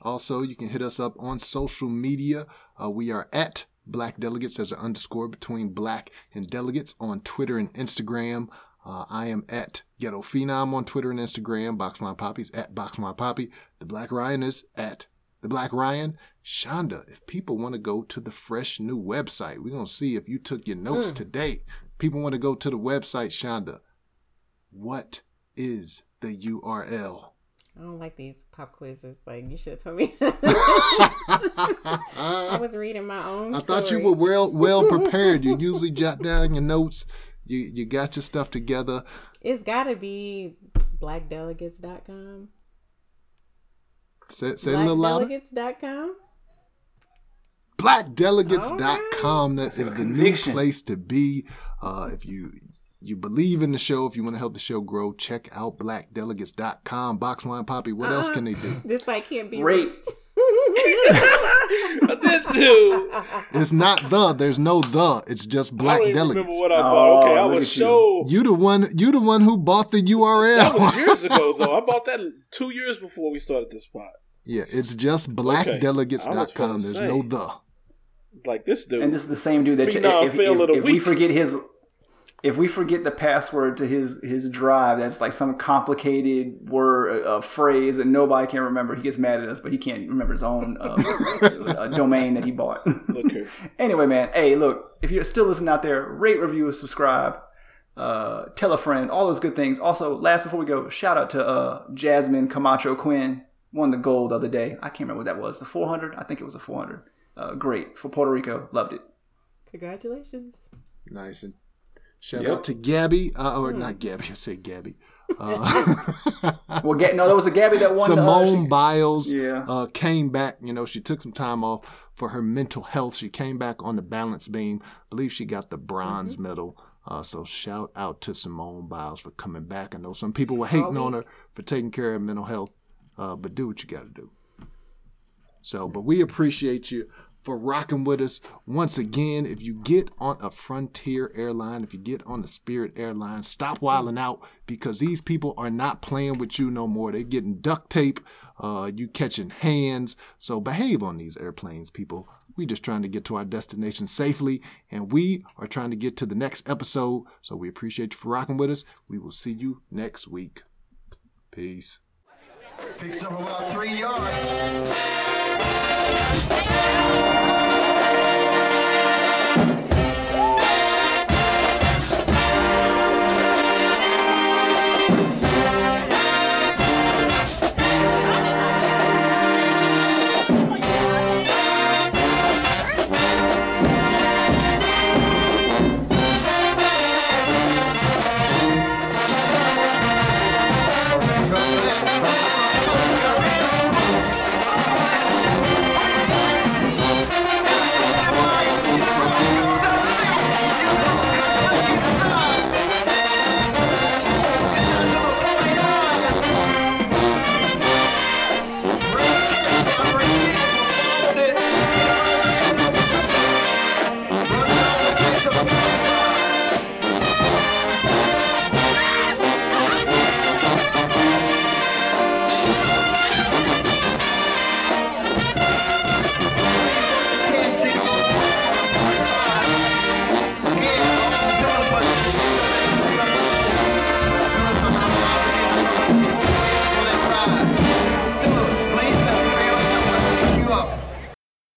Also, you can hit us up on social media. Uh, we are at Black Delegates as an underscore between Black and Delegates on Twitter and Instagram. Uh, I am at Ghetto Phenom on Twitter and Instagram. Boxline Poppy's at Box My Poppy. The Black Ryan is at The Black Ryan. Shonda, if people want to go to the fresh new website, we're going to see if you took your notes today. People want to go to the website, Shonda. What is the URL?
I don't like these pop quizzes. Like you should have told me. I was reading my own.
I thought you were well well prepared. You usually jot down your notes. You you got your stuff together.
It's got to be blackdelegates.com.
Say, say it a little louder.
Blackdelegates.com.
Blackdelegates.com. That is the new place to be. Uh, if you you believe in the show, if you want to help the show grow, check out blackdelegates.com. Boxline Poppy, what else can they do?
This like can't be
Rate.
reached.
this dude.
It's not the. There's no the. It's just
I
black
don't even
delegates.
remember what I oh, bought. Okay,
Oh,
I was
at you.
You the one. You the one who bought the URL.
That was
URL.
years ago, though. I bought that two years before we started this spot.
yeah, it's just
I was finna
There's
say.
no the.
It's like this dude.
And this is the same dude that
Phenom
if, if, if we forget his if we forget the password to his his drive that's like some complicated word uh, phrase that nobody can remember. He gets mad at us but he can't remember his own uh, uh, domain that he bought.
Look
anyway man hey look if you're still listening out there rate review subscribe uh, tell a friend all those good things. Also last before we go shout out to uh, Jasmine Camacho-Quinn won the gold the other day. I can't remember what that was. The 400 i think it was a 400 uh, great. For puerto rico loved it.
Congratulations.
Nice. and shout
Yep.
out to Gabby, uh, or not Gabby. I said Gabby. Uh,
Well, get no, there was a Gabby that won.
Simone
uh, she-
Biles
Yeah.
uh, came back. You know, she took some time off for her mental health. She came back on the balance beam. I believe she got the bronze
Mm-hmm.
medal. Uh, so shout out to Simone Biles for coming back. I know some people were hating on her for taking care of mental health, uh, but do what you got to do. So, but we appreciate you for rocking with us once again. If you get on a Frontier airline, if you get on the Spirit airline, stop wilding out because these people are not playing with you no more. They're getting duct tape, uh, you catching hands. So behave on these airplanes, people. We just trying to get to our destination safely, and we are trying to get to the next episode. So we appreciate you for rocking with us. We will see you next week. Peace.
Picks up about three yards.